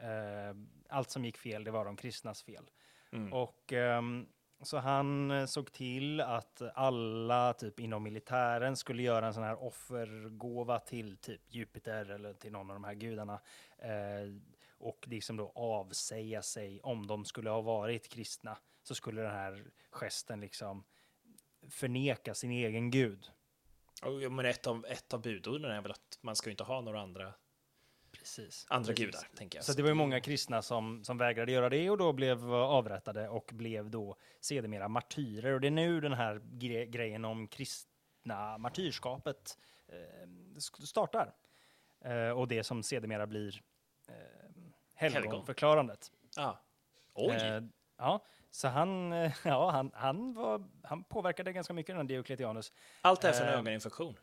Speaker 2: Ehm, allt som gick fel, det var de kristnas fel.
Speaker 1: Mm.
Speaker 2: Och ehm, så han eh, såg till att alla typ inom militären skulle göra en sån här offergåva till typ Jupiter eller till någon av de här gudarna. Eh, och liksom då avsäga sig om de skulle ha varit kristna så skulle den här gesten liksom förneka sin egen gud.
Speaker 1: Ja, men ett av, ett av budorden är väl att man ska inte ha några andra,
Speaker 2: Precis.
Speaker 1: andra
Speaker 2: Precis.
Speaker 1: gudar, tänker jag.
Speaker 2: Så det var ju många kristna som, som vägrade göra det och då blev avrättade och blev då sedermera martyrer. Och det är nu den här gre grejen om kristna martyrskapet eh, startar. Eh, och det som sedermera blir eh, helgonförklarandet.
Speaker 1: Ja. Oj!
Speaker 2: Eh, ja, så han, eh, ja, han, han, var, han påverkade ganska mycket den här Diocletianus.
Speaker 1: Allt det här för en
Speaker 2: eh,
Speaker 1: ögoninfektion.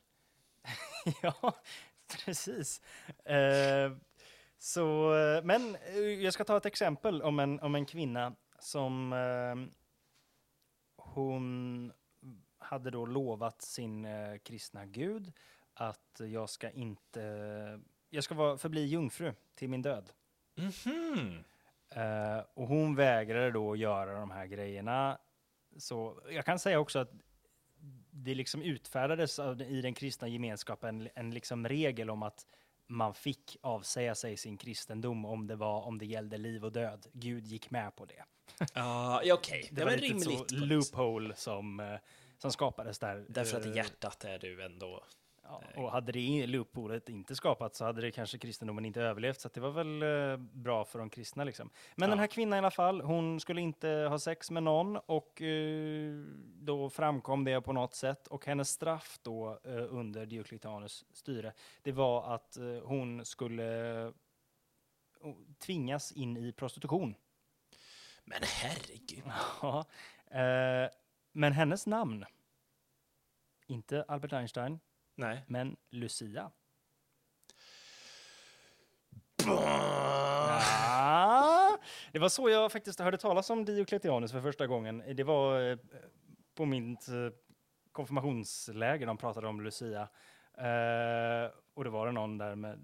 Speaker 2: ja, precis. Eh, så, eh, men eh, jag ska ta ett exempel om en, om en kvinna som eh, hon hade då lovat sin eh, kristna gud att jag ska inte, jag ska vara, förbli jungfru till min död.
Speaker 1: Mhm.
Speaker 2: Eh, och hon vägrade då göra de här grejerna. Så jag kan säga också att det liksom utfärdades av, i den kristna gemenskapen en liksom regel om att man fick avsäga sig sin kristendom om det, var, om det gällde liv och död. Gud gick med på det.
Speaker 1: Ja, ja, okej.
Speaker 2: Det
Speaker 1: Det
Speaker 2: var
Speaker 1: var rimligt.
Speaker 2: loophole som, eh, som skapades där.
Speaker 1: Därför att i
Speaker 2: eh,
Speaker 1: hjärtat är du ändå...
Speaker 2: Ja, och hade det loophålet inte skapats så hade det kanske kristendomen inte överlevt, så det var väl eh, bra för de kristna. Liksom. Men den
Speaker 1: Ja.
Speaker 2: här kvinnan i alla fall, hon skulle inte ha sex med någon och eh, då framkom det på något sätt och hennes straff då eh, under Diocletianus styre, det var att eh, hon skulle eh, tvingas in i prostitution.
Speaker 1: Men herregud.
Speaker 2: Ja, eh, men hennes namn, inte Albert Einstein,
Speaker 1: Nej.
Speaker 2: men Lucia. Ja, det var så jag faktiskt hörde talas om Diocletianus för första gången. Det var eh, på mitt eh, konfirmationsläger de pratade om Lucia. Eh, och det var det någon där med,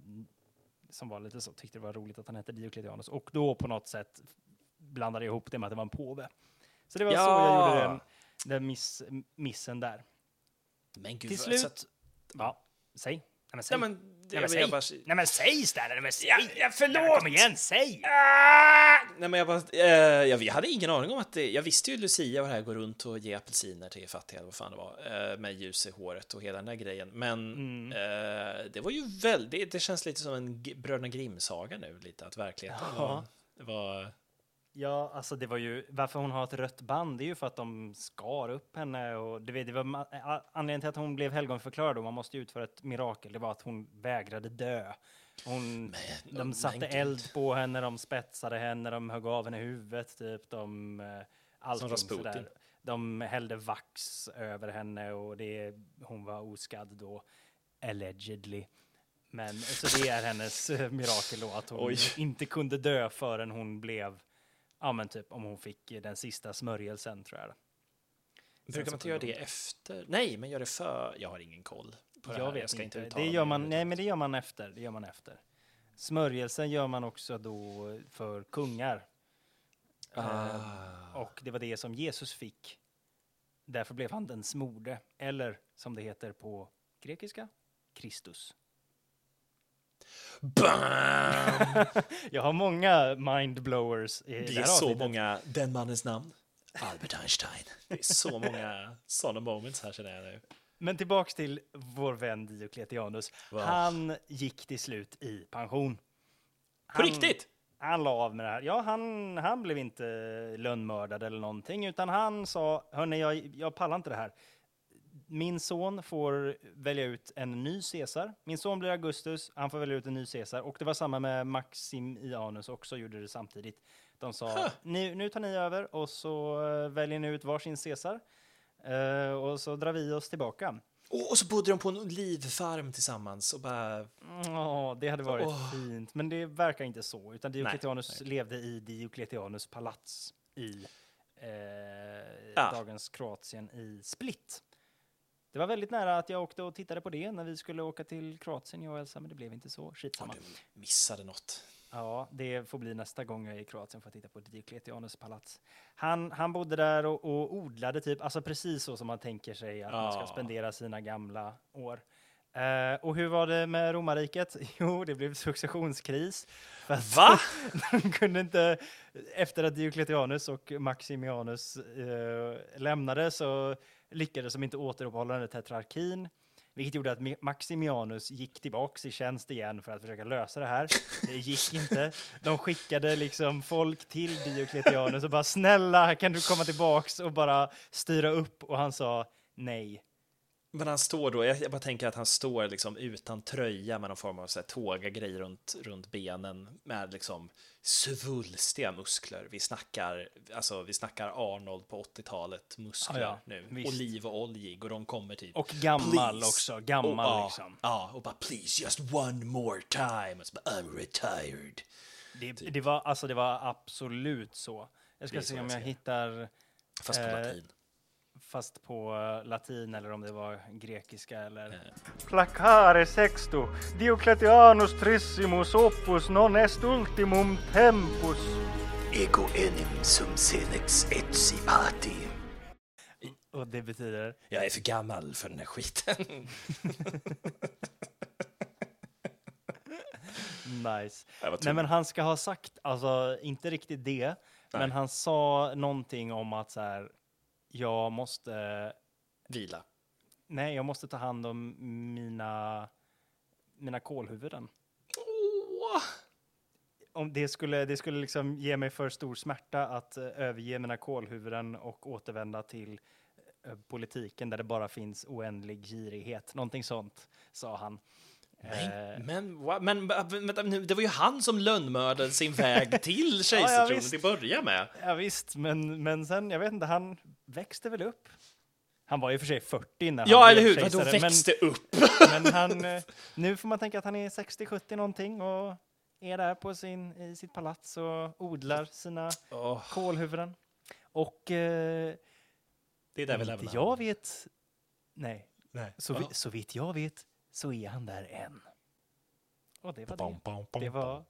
Speaker 2: som var lite så, tyckte det var roligt att han hette Diocletianus. Och då på något sätt blandade jag ihop det med att det var en påve. Så det var så jag
Speaker 1: Ja.
Speaker 2: gjorde den, den miss, missen där.
Speaker 1: Men gud,
Speaker 2: Till slut, ja, säg. Nej, men säg.
Speaker 1: Nej, men...
Speaker 2: Nej, men säg.
Speaker 1: bara,
Speaker 2: Nej men säg Stanley, nej men säg!
Speaker 1: Ja, ja, förlåt!
Speaker 2: Nej, men kom igen, säg!
Speaker 1: Ah! Nej, men jag bara... Eh, jag, hade ingen aning om att det... Jag visste ju Lucia var det här, gå runt och ge apelsiner till fattiga, eller vad fan det var, eh, med ljus i håret och hela den där grejen. Men
Speaker 2: Mm.
Speaker 1: eh, det var ju väldigt... Det känns lite som en Bröderna Grimm-saga nu, lite, att verkligheten
Speaker 2: Ja.
Speaker 1: var... var
Speaker 2: Ja, alltså det var ju, varför hon har ett rött band, det är ju för att de skar upp henne och det, det var anledningen till att hon blev helgonförklarad och man måste ju utföra ett mirakel, det var att hon vägrade dö. Hon,
Speaker 1: Men-
Speaker 2: de satte eld på henne, de spetsade henne, de högg av henne huvudet, typ, de, eh, allting sådär. De hällde vax över henne och det, hon var oskadd då, allegedly. Men så det är hennes eh, mirakel då, att hon
Speaker 1: Oj.
Speaker 2: inte kunde dö förrän hon blev, ja men typ om hon fick eh, den sista smörjelsen tror jag.
Speaker 1: Brukar man inte göra det efter? Nej, men gör det för... Jag har ingen koll på det
Speaker 2: Jag
Speaker 1: här.
Speaker 2: vet
Speaker 1: ska
Speaker 2: inte.
Speaker 1: uttala
Speaker 2: Det gör man, nej men det gör man efter, det gör man efter. Smörjelsen gör man också då för kungar.
Speaker 1: Ah.
Speaker 2: Eh, och det var det som Jesus fick. Därför blev han den smorde, eller som det heter på grekiska, Kristus.
Speaker 1: Bam!
Speaker 2: Jag har många mindblowers i
Speaker 1: Det
Speaker 2: det
Speaker 1: är så
Speaker 2: avsnittet.
Speaker 1: många, den mannens namn, Albert Einstein. Det är så många sådana moments här känner jag nu.
Speaker 2: Men tillbaks till vår vän Diocletianus.
Speaker 1: Va?
Speaker 2: Han gick till slut i pension.
Speaker 1: På
Speaker 2: Han-
Speaker 1: riktigt?
Speaker 2: Han la av med det här. Ja, han, han blev inte lönnmördad eller någonting, utan han sa, hörni, jag, jag pallar inte det här. Min son får välja ut en ny Caesar. Min son blir Augustus, han får välja ut en ny Caesar. Och det var samma med Maximianus också, gjorde det samtidigt. De sa, nu, nu tar ni över och så eh, väljer ni ut varsin Caesar. Eh, och så drar vi oss tillbaka.
Speaker 1: Och, och så bodde de på en olivfarm tillsammans och bara...
Speaker 2: Ja, det hade varit
Speaker 1: Åh.
Speaker 2: fint. Men det verkar inte så, utan Diocletianus
Speaker 1: nej.
Speaker 2: levde i Diocletianus palats i eh,
Speaker 1: Ja.
Speaker 2: dagens Kroatien i Split. Det var väldigt nära att jag åkte och tittade på det när vi skulle åka till Kroatien, jag och Elsa, men det blev inte så.
Speaker 1: Ja,
Speaker 2: Skitsamma.
Speaker 1: du missade något.
Speaker 2: Ja, det får bli nästa gång jag är i Kroatien för att titta på Diocletianus palats. Han, han bodde där och, och odlade typ, alltså precis så som man tänker sig att man ska
Speaker 1: Ja.
Speaker 2: spendera sina gamla år. Eh, och hur var det med romarriket? Jo, det blev successionskris.
Speaker 1: Va?
Speaker 2: de kunde inte, efter att Diocletianus och Maximianus eh, lämnade så lyckades de inte återuppehålla den tetrarkin. Vilket gjorde att Maximianus gick tillbaks i tjänst igen för att försöka lösa det här. Det gick inte. De skickade liksom folk till Diocletianus och bara snälla kan du komma tillbaks och bara styra upp? Och han sa nej.
Speaker 1: Men han står då, jag, bara tänker att han står liksom utan tröja med någon form av så här, tågagrej runt, runt benen med liksom svulstiga muskler. Vi snackar, alltså, vi snackar Arnold på 80-talet muskler
Speaker 2: Ja,
Speaker 1: nu.
Speaker 2: visst.
Speaker 1: Olivoljig och de kommer typ.
Speaker 2: Och gammal
Speaker 1: "Please."
Speaker 2: också, gammal
Speaker 1: och,
Speaker 2: liksom.
Speaker 1: Ja, och bara please just one more time. Och så bara, I'm retired.
Speaker 2: Det, det, var, alltså, det var absolut så. Jag ska se om
Speaker 1: jag
Speaker 2: hittar
Speaker 1: Fast på
Speaker 2: Eh,
Speaker 1: latin.
Speaker 2: Fast på eh, latin eller om det var grekiska eller...
Speaker 1: Eh.
Speaker 2: Placare sexto, Diocletianus trissimus opus non est ultimum tempus.
Speaker 1: Ego enim sum senex etsi pati.
Speaker 2: Och det betyder...
Speaker 1: Jag är för gammal för den här skiten.
Speaker 2: Nice. Nej men han ska ha sagt, alltså inte riktigt det, men han sa någonting om att så här, jag måste
Speaker 1: Vila.
Speaker 2: Nej, jag måste ta hand om mina, mina kolhuvuden.
Speaker 1: Åh!
Speaker 2: Om det skulle, det skulle liksom ge mig för stor smärta att eh, överge mina kolhuvuden och återvända till eh, politiken där det bara finns oändlig girighet. Någonting sånt, sa han.
Speaker 1: Men,
Speaker 2: Eh,
Speaker 1: men, va- men, men, vänta, nu, det var ju han som lönnmördade sin väg till
Speaker 2: ja,
Speaker 1: kejsartronen
Speaker 2: visst.
Speaker 1: till att börja med.
Speaker 2: Ja, visst, men, men sen, jag vet inte, han växte väl upp. Han var ju för sig 40 när
Speaker 1: Ja,
Speaker 2: han
Speaker 1: eller hur? Vadå
Speaker 2: kejsare,
Speaker 1: växte upp?
Speaker 2: Men, han, eh, nu får man tänka att han är 60-70 någonting och är där på sin, i sitt palats och odlar sina
Speaker 1: Åh,
Speaker 2: kolhuvuden. Och eh,
Speaker 1: det är där vi lämnar.
Speaker 2: jag vet, nej,
Speaker 1: Nej.
Speaker 2: så,
Speaker 1: Ja.
Speaker 2: så vitt jag vet så är han där än. Och det var det. Det var-.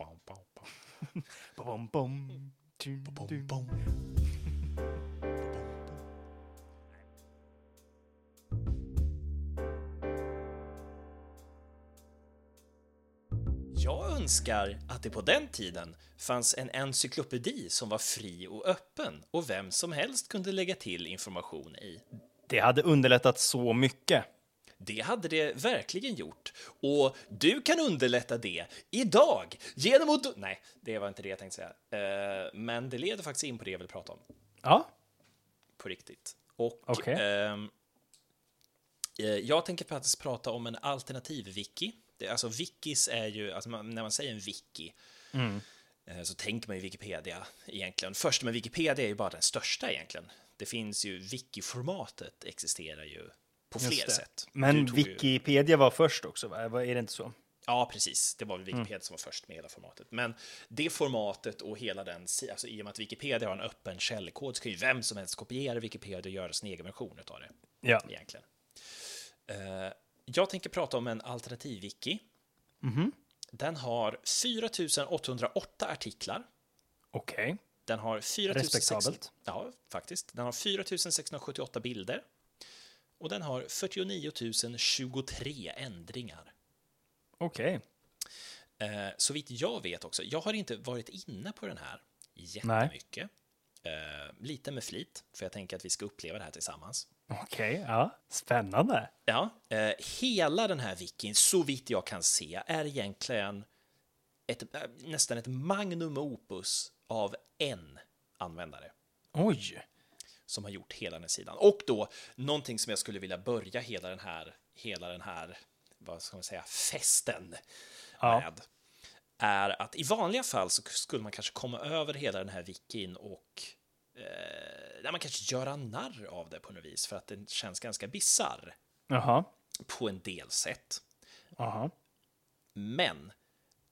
Speaker 1: Jag önskar att det på den tiden fanns en encyklopedi som var fri och öppen och vem som helst kunde lägga till information i.
Speaker 2: Det hade underlättat så mycket.
Speaker 1: Det hade det verkligen gjort. Och du kan underlätta det idag genom att... Nej, det var inte det jag tänkte säga. Eh, men det leder faktiskt in på det jag vill prata om
Speaker 2: Ja,
Speaker 1: på riktigt. Och
Speaker 2: Okej.
Speaker 1: ehm, eh, jag tänker faktiskt prata om en alternativ wiki. Alltså wikis är ju, alltså när man säger en wiki eh, så tänker man ju Wikipedia egentligen. Först, men Wikipedia är ju bara den största egentligen. Det finns ju, wiki-formatet existerar ju på fler sätt.
Speaker 2: men
Speaker 1: tog ju-
Speaker 2: Wikipedia var först också, va? Är det inte så?
Speaker 1: Ja, precis. Det var väl Wikipedia som var först med hela formatet. Men det formatet och hela den, alltså i och med att Wikipedia har en öppen källkod så kan ju vem som helst kopiera Wikipedia och göra sin egen version av det,
Speaker 2: Ja.
Speaker 1: egentligen. Eh, jag tänker prata om en alternativ wiki.
Speaker 2: Mhm.
Speaker 1: Den har 4808 artiklar.
Speaker 2: Okej.
Speaker 1: Den har 4600...
Speaker 2: Respektabelt.
Speaker 1: Ja, faktiskt. Den har 4678 bilder. Och den har 49 023 ändringar.
Speaker 2: Okej.
Speaker 1: Eh, så vitt jag vet också, jag har inte varit inne på den här jättemycket. Eh, lite med flit, för jag tänker att vi ska uppleva det här tillsammans.
Speaker 2: Okej, ja. Spännande.
Speaker 1: Ja, eh, hela den här wikin, så vitt jag kan se, är egentligen ett, eh, nästan ett magnum opus av en användare
Speaker 2: Oj.
Speaker 1: Som har gjort hela den här sidan. Och då någonting som jag skulle vilja börja hela den här, hela den här, vad ska man säga, festen
Speaker 2: Ja.
Speaker 1: med är att i vanliga fall så skulle man kanske komma över hela den här wikin och eh, man kanske göra narr av det på något vis för att den känns ganska bizarr
Speaker 2: Jaha.
Speaker 1: på en del sätt.
Speaker 2: Jaha.
Speaker 1: Men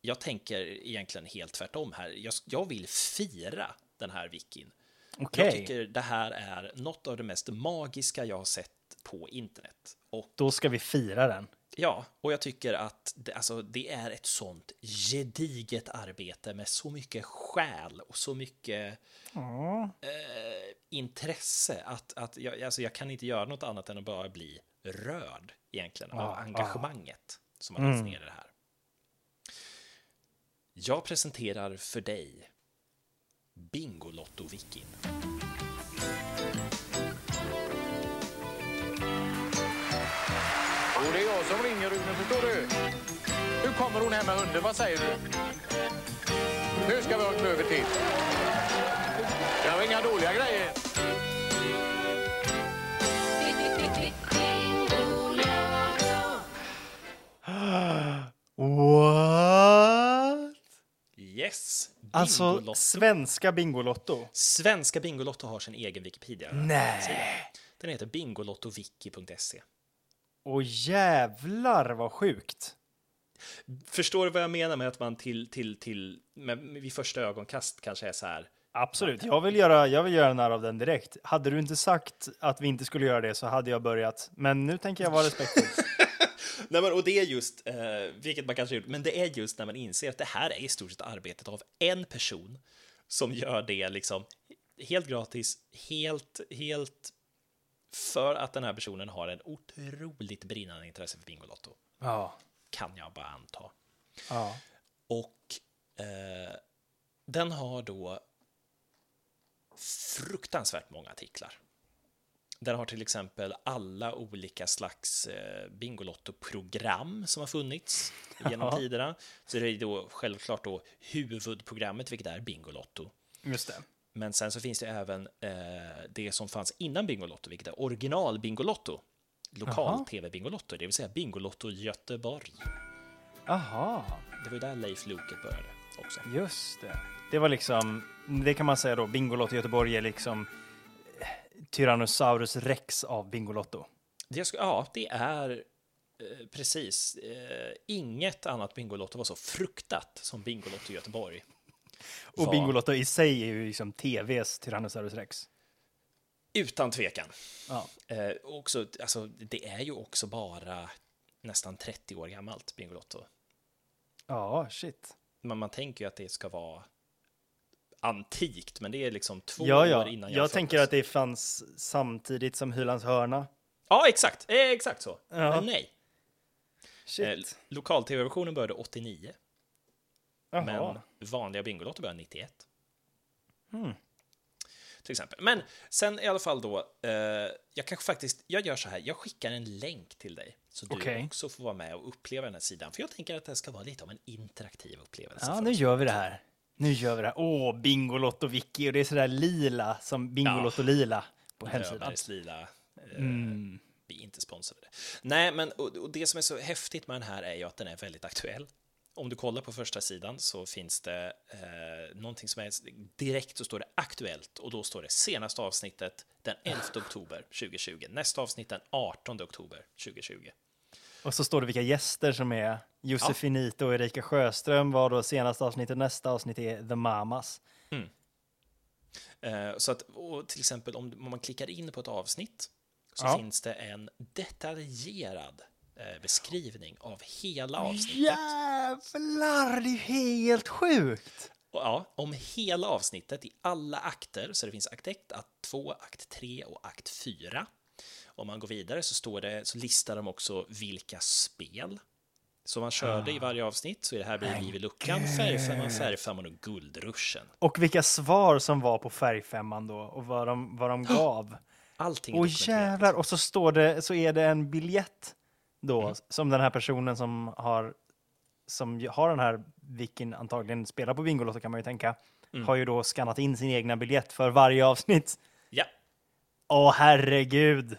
Speaker 1: jag tänker egentligen helt tvärtom här. Jag, jag vill fira den här wikin.
Speaker 2: Okej.
Speaker 1: Jag tycker det här är något av det mest magiska jag har sett på internet. Och
Speaker 2: Då ska vi fira den.
Speaker 1: ja, och jag tycker att det, alltså, det är ett sånt gediget arbete med så mycket själ och så mycket eh, intresse att, att jag, alltså, jag kan inte göra något annat än att bara bli rörd egentligen av
Speaker 2: Ah,
Speaker 1: engagemanget som har lagts ner i det här. Jag presenterar för dig Bingolotto-wikin.
Speaker 4: Jo, det är jag som ringer Rune, förstår du. Nu kommer hon hem med hunden, vad säger du? Nu ska vi ha ett över till. Det var inga dåliga grejer.
Speaker 2: What?
Speaker 1: Yes!
Speaker 2: Alltså,
Speaker 1: Bingolotto.
Speaker 2: svenska Bingolotto.
Speaker 1: Svenska Bingolotto har sin egen Wikipedia.
Speaker 2: Nej.
Speaker 1: Den heter bingolottoviki.se.
Speaker 2: Och jävlar vad sjukt.
Speaker 1: Förstår du vad jag menar med att man till, till, till med, vid första ögonkast kanske är så här?
Speaker 2: Absolut, jag vill göra, jag vill göra narr av den direkt. Hade du inte sagt att vi inte skulle göra det så hade jag börjat. Men nu tänker jag vara respektfull.
Speaker 1: Nej, men, och det är just, eh, vilket man kanske gjort, men det är just när man inser att det här är i stort sett arbetet av en person som gör det liksom helt gratis, helt, helt för att den här personen har en otroligt brinnande intresse för Bingolotto,
Speaker 2: Ja.
Speaker 1: kan jag bara anta.
Speaker 2: ja.
Speaker 1: Och eh, den har då fruktansvärt många artiklar. Den har till exempel alla olika slags eh, Bingolotto-program som har funnits genom
Speaker 2: Ja.
Speaker 1: tiderna. Så det är då självklart då huvudprogrammet, vilket är Bingolotto.
Speaker 2: Just det.
Speaker 1: Men sen så finns det även eh, det som fanns innan Bingolotto, vilket är original Bingolotto. Lokal tv-Bingolotto, det vill säga Bingolotto Göteborg.
Speaker 2: Aha,
Speaker 1: Det var ju där Leif Loket började också.
Speaker 2: just det. Det var liksom, det kan man säga då, Bingolotto Göteborg är liksom Tyrannosaurus rex av Bingolotto.
Speaker 1: Det ska, ja, det är eh, precis. Eh, inget annat Bingolotto var så fruktat som Bingolotto Göteborg.
Speaker 2: Och
Speaker 1: Var-
Speaker 2: Bingolotto i sig är ju liksom TVs Tyrannosaurus rex.
Speaker 1: Utan tvekan.
Speaker 2: Ja.
Speaker 1: Eh, också, alltså, det är ju också bara nästan 30 år gammalt, Bingolotto.
Speaker 2: Ja, shit.
Speaker 1: Men man tänker ju att det ska vara antikt, men det är liksom två
Speaker 2: Ja,
Speaker 1: år
Speaker 2: ja.
Speaker 1: innan
Speaker 2: Jag,
Speaker 1: jag,
Speaker 2: tänker att det fanns samtidigt som Hylands hörna.
Speaker 1: Ja, exakt. Eh, exakt så.
Speaker 2: Ja.
Speaker 1: Men nej. Eh. Lokal-tv-versionen började 89,
Speaker 2: Jaha.
Speaker 1: men vanliga Bingolotto började 91.
Speaker 2: Hmm.
Speaker 1: Till exempel. Men sen i alla fall då, eh, jag kanske faktiskt, jag gör så här, jag skickar en länk till dig, så du
Speaker 2: Okej.
Speaker 1: också får vara med och uppleva den här sidan. För jag tänker att det ska vara lite av en interaktiv upplevelse.
Speaker 2: Ja, nu
Speaker 1: oss.
Speaker 2: gör vi det här. Nu gör vi det här. Åh, Bingolotto-wiki. Och det är sådär lila som Bingolotto-lila på hemsidan.
Speaker 1: Lila. Eh,
Speaker 2: Mm.
Speaker 1: Vi är inte sponsrade. Nej, men och, och det som är så häftigt med den här är ju att den är väldigt aktuell. Om du kollar på första sidan så finns det eh, någonting som är direkt så står det aktuellt och då står det senaste avsnittet den 11 oktober 2020. Nästa avsnitt den 18 oktober 2020.
Speaker 2: Och så står det vilka gäster som är. Josefinito och Erika Sjöström var då senaste avsnittet. Nästa avsnitt är The Mamas.
Speaker 1: Eh, så att, till exempel om, om man klickar in på ett avsnitt så
Speaker 2: Ja.
Speaker 1: finns det en detaljerad eh, beskrivning av hela avsnittet.
Speaker 2: Jävlar, det är helt sjukt!
Speaker 1: Och ja, om hela avsnittet i alla akter, så det finns akt 1, akt 2, akt 3 och akt 4. Om man går vidare så, står det, så listar de också vilka spel som man körde i varje avsnitt. Så i det här blir Liv i luckan, Färgfemman, Färgfemman och Guldruschen.
Speaker 2: Och vilka svar som var på färgfemman då och vad de, vad de gav.
Speaker 1: Allting dokumenterat.
Speaker 2: jävlar! Och så står det, så är det en biljett då som den här personen som har som har den här, vilken antagligen spelar på Bingolotto kan man ju tänka, har ju då skannat in sin egna biljett för varje avsnitt.
Speaker 1: Ja,
Speaker 2: Åh herregud!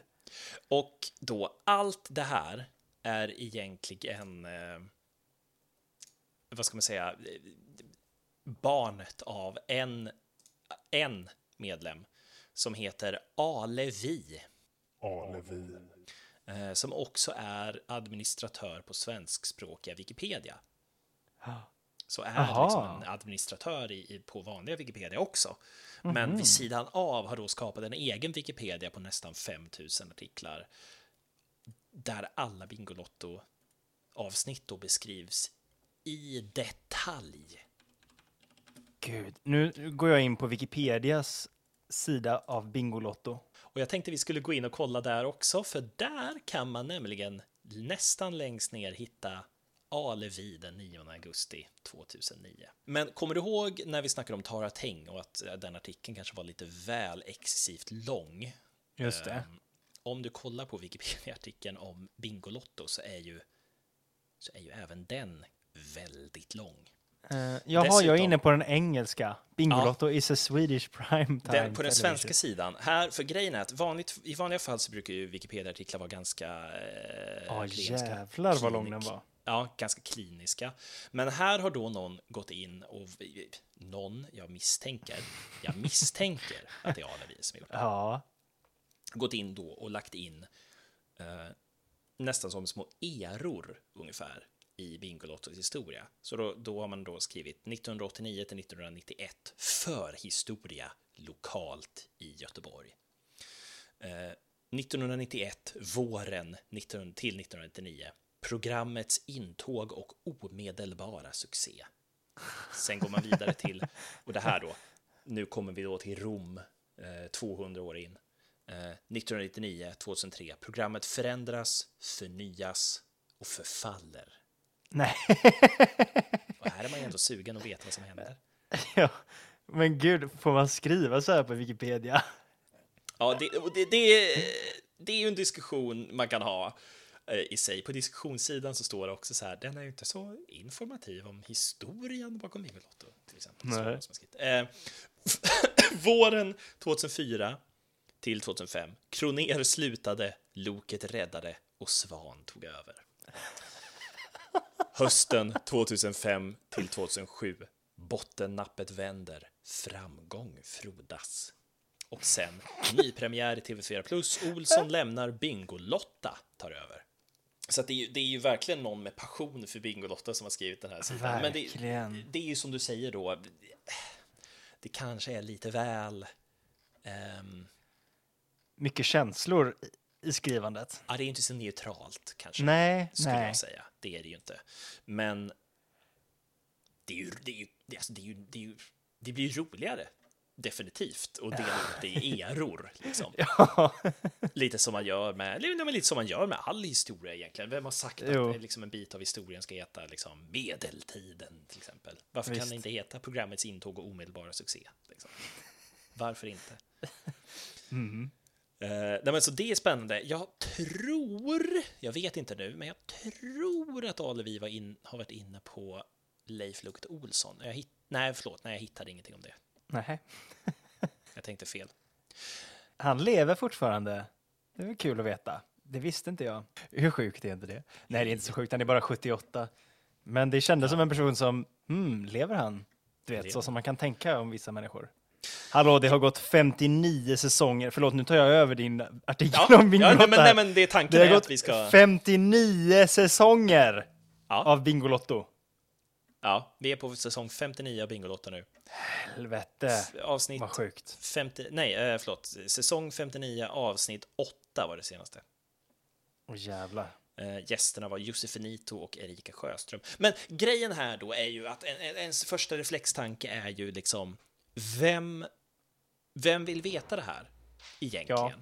Speaker 1: Och då allt det här är egentligen, eh, vad ska man säga, barnet av en, en medlem som heter Alevi. Eh, som också är administratör på svenskspråkiga Wikipedia. Så är
Speaker 2: Aha.
Speaker 1: liksom en administratör i, i, på vanliga Wikipedia också. Men vid sidan av har då skapat en egen Wikipedia på nästan 5000 artiklar. Där alla Bingolotto-avsnitt då beskrivs i detalj.
Speaker 2: Gud, nu går jag in på Wikipedias sida av Bingolotto.
Speaker 1: Och jag tänkte vi skulle gå in och kolla där också, för där kan man nämligen nästan längst ner hitta Alevi den 9 augusti 2009. Men kommer du ihåg när vi snackade om Tara Teng och att eh, den artikeln kanske var lite väl excessivt lång?
Speaker 2: Just det.
Speaker 1: Ehm, om du kollar på Wikipedia-artikeln om Bingolotto så är ju, så är ju även den väldigt lång.
Speaker 2: Uh, jaha, jag är
Speaker 1: Dessutom-
Speaker 2: inne på den engelska. Bingolotto is a Swedish prime time
Speaker 1: Den, på den svenska sidan, här, för grejen är att vanligt, i vanliga fall så brukar ju Wikipedia-artiklar vara ganska... Eh,
Speaker 2: Ja,
Speaker 1: kliniska.
Speaker 2: jävlar vad lång den var.
Speaker 1: Ja, ganska kliniska. Men här har då någon gått in och... Någon, jag misstänker, jag misstänker att det är Alevi som gjort det.
Speaker 2: Ja,
Speaker 1: Gått in då och lagt in eh, nästan som små eror ungefär i Bingolottos historia. Så då, då har man då skrivit 1989 till 1991 för historia lokalt i Göteborg. Eh, 1991, våren 19, till 1999, programmets intåg och omedelbara succé. Sen går man vidare till, och det här då, nu kommer vi då till Rom, eh, 200 år in. Eh, 1999, 2003, programmet förändras, förnyas och förfaller.
Speaker 2: nej.
Speaker 1: Och här är man ju ändå sugen att veta vad som händer.
Speaker 2: ja. Men gud, får man skriva så här på Wikipedia?
Speaker 1: Ja, det, det, det, det är ju en diskussion man kan ha i sig. På diskussionssidan så står det också så här, den är ju inte så informativ om historien bakom Bingolotto, till exempel.
Speaker 2: Nej.
Speaker 1: eh, våren 2004 till 2005. Kroner slutade, Loket räddade och Svan tog över. Hösten 2005 till 2007. Bottennappet vänder, framgång frodas. Och sen nypremiär i TV4 Plus. Olsson lämnar Bingolotta tar över. Så det, är ju, det är ju verkligen någon med passion för Bingolotta som har skrivit den här sidan. Men det, det är ju som du säger då. Det kanske är lite väl. ehm,
Speaker 2: Mycket känslor i- skrivandet.
Speaker 1: ja, det är inte så neutralt kanske.
Speaker 2: Nej,
Speaker 1: skulle
Speaker 2: nej.
Speaker 1: jag säga. Det är det ju inte. Men det, är ju, det, är ju, alltså, det, är ju, det, är ju, det blir ju roligare, definitivt, att dela ut det i eror. Liksom.
Speaker 2: Ja,
Speaker 1: Lite som man gör med, lite som man gör med all historia egentligen. Vem har sagt att
Speaker 2: Jo.
Speaker 1: det är liksom en bit av historien ska heta liksom, medeltiden, till exempel? Varför kan
Speaker 2: Visst.
Speaker 1: det inte heta programmets intåg och omedelbara succé? Liksom? Varför inte?
Speaker 2: Mm.
Speaker 1: Eh, nej, men så det är spännande. Jag tror, jag vet inte nu, men jag tror att Alevi var in, har varit inne på Leif Lukt Olsson. Jag hitt, nej, förlåt, nej, jag hittade ingenting om det.
Speaker 2: Nej.
Speaker 1: Jag tänkte fel.
Speaker 2: Han lever fortfarande. Det är väl kul att veta. Det visste inte jag. Hur sjukt är inte det? Nej, det är inte så sjukt. Han är bara 78. Men det kändes som en person som, hmm, lever han? Du vet,
Speaker 1: Lever.
Speaker 2: så som man kan tänka om vissa människor. Hallå, det har gått 59 säsonger. Förlåt, nu tar jag över din artikel
Speaker 1: Ja,
Speaker 2: om Bingolotto
Speaker 1: ja nej, men, nej, men det är tanken
Speaker 2: Det har gått
Speaker 1: att vi ska...
Speaker 2: 59 säsonger
Speaker 1: Ja.
Speaker 2: av Bingolotto.
Speaker 1: Ja, vi är på säsong 59 av Bingolotto nu.
Speaker 2: Helvete,
Speaker 1: Avsnitt
Speaker 2: vad sjukt.
Speaker 1: 50, nej, eh, förlåt, säsong 59, avsnitt 8 var det senaste.
Speaker 2: Åh jävlar.
Speaker 1: Eh, gästerna var Josefinito och Erika Sjöström. Men grejen här då är ju att en, en, ens första reflextanke är ju liksom vem, vem vill veta det här egentligen?
Speaker 2: Ja,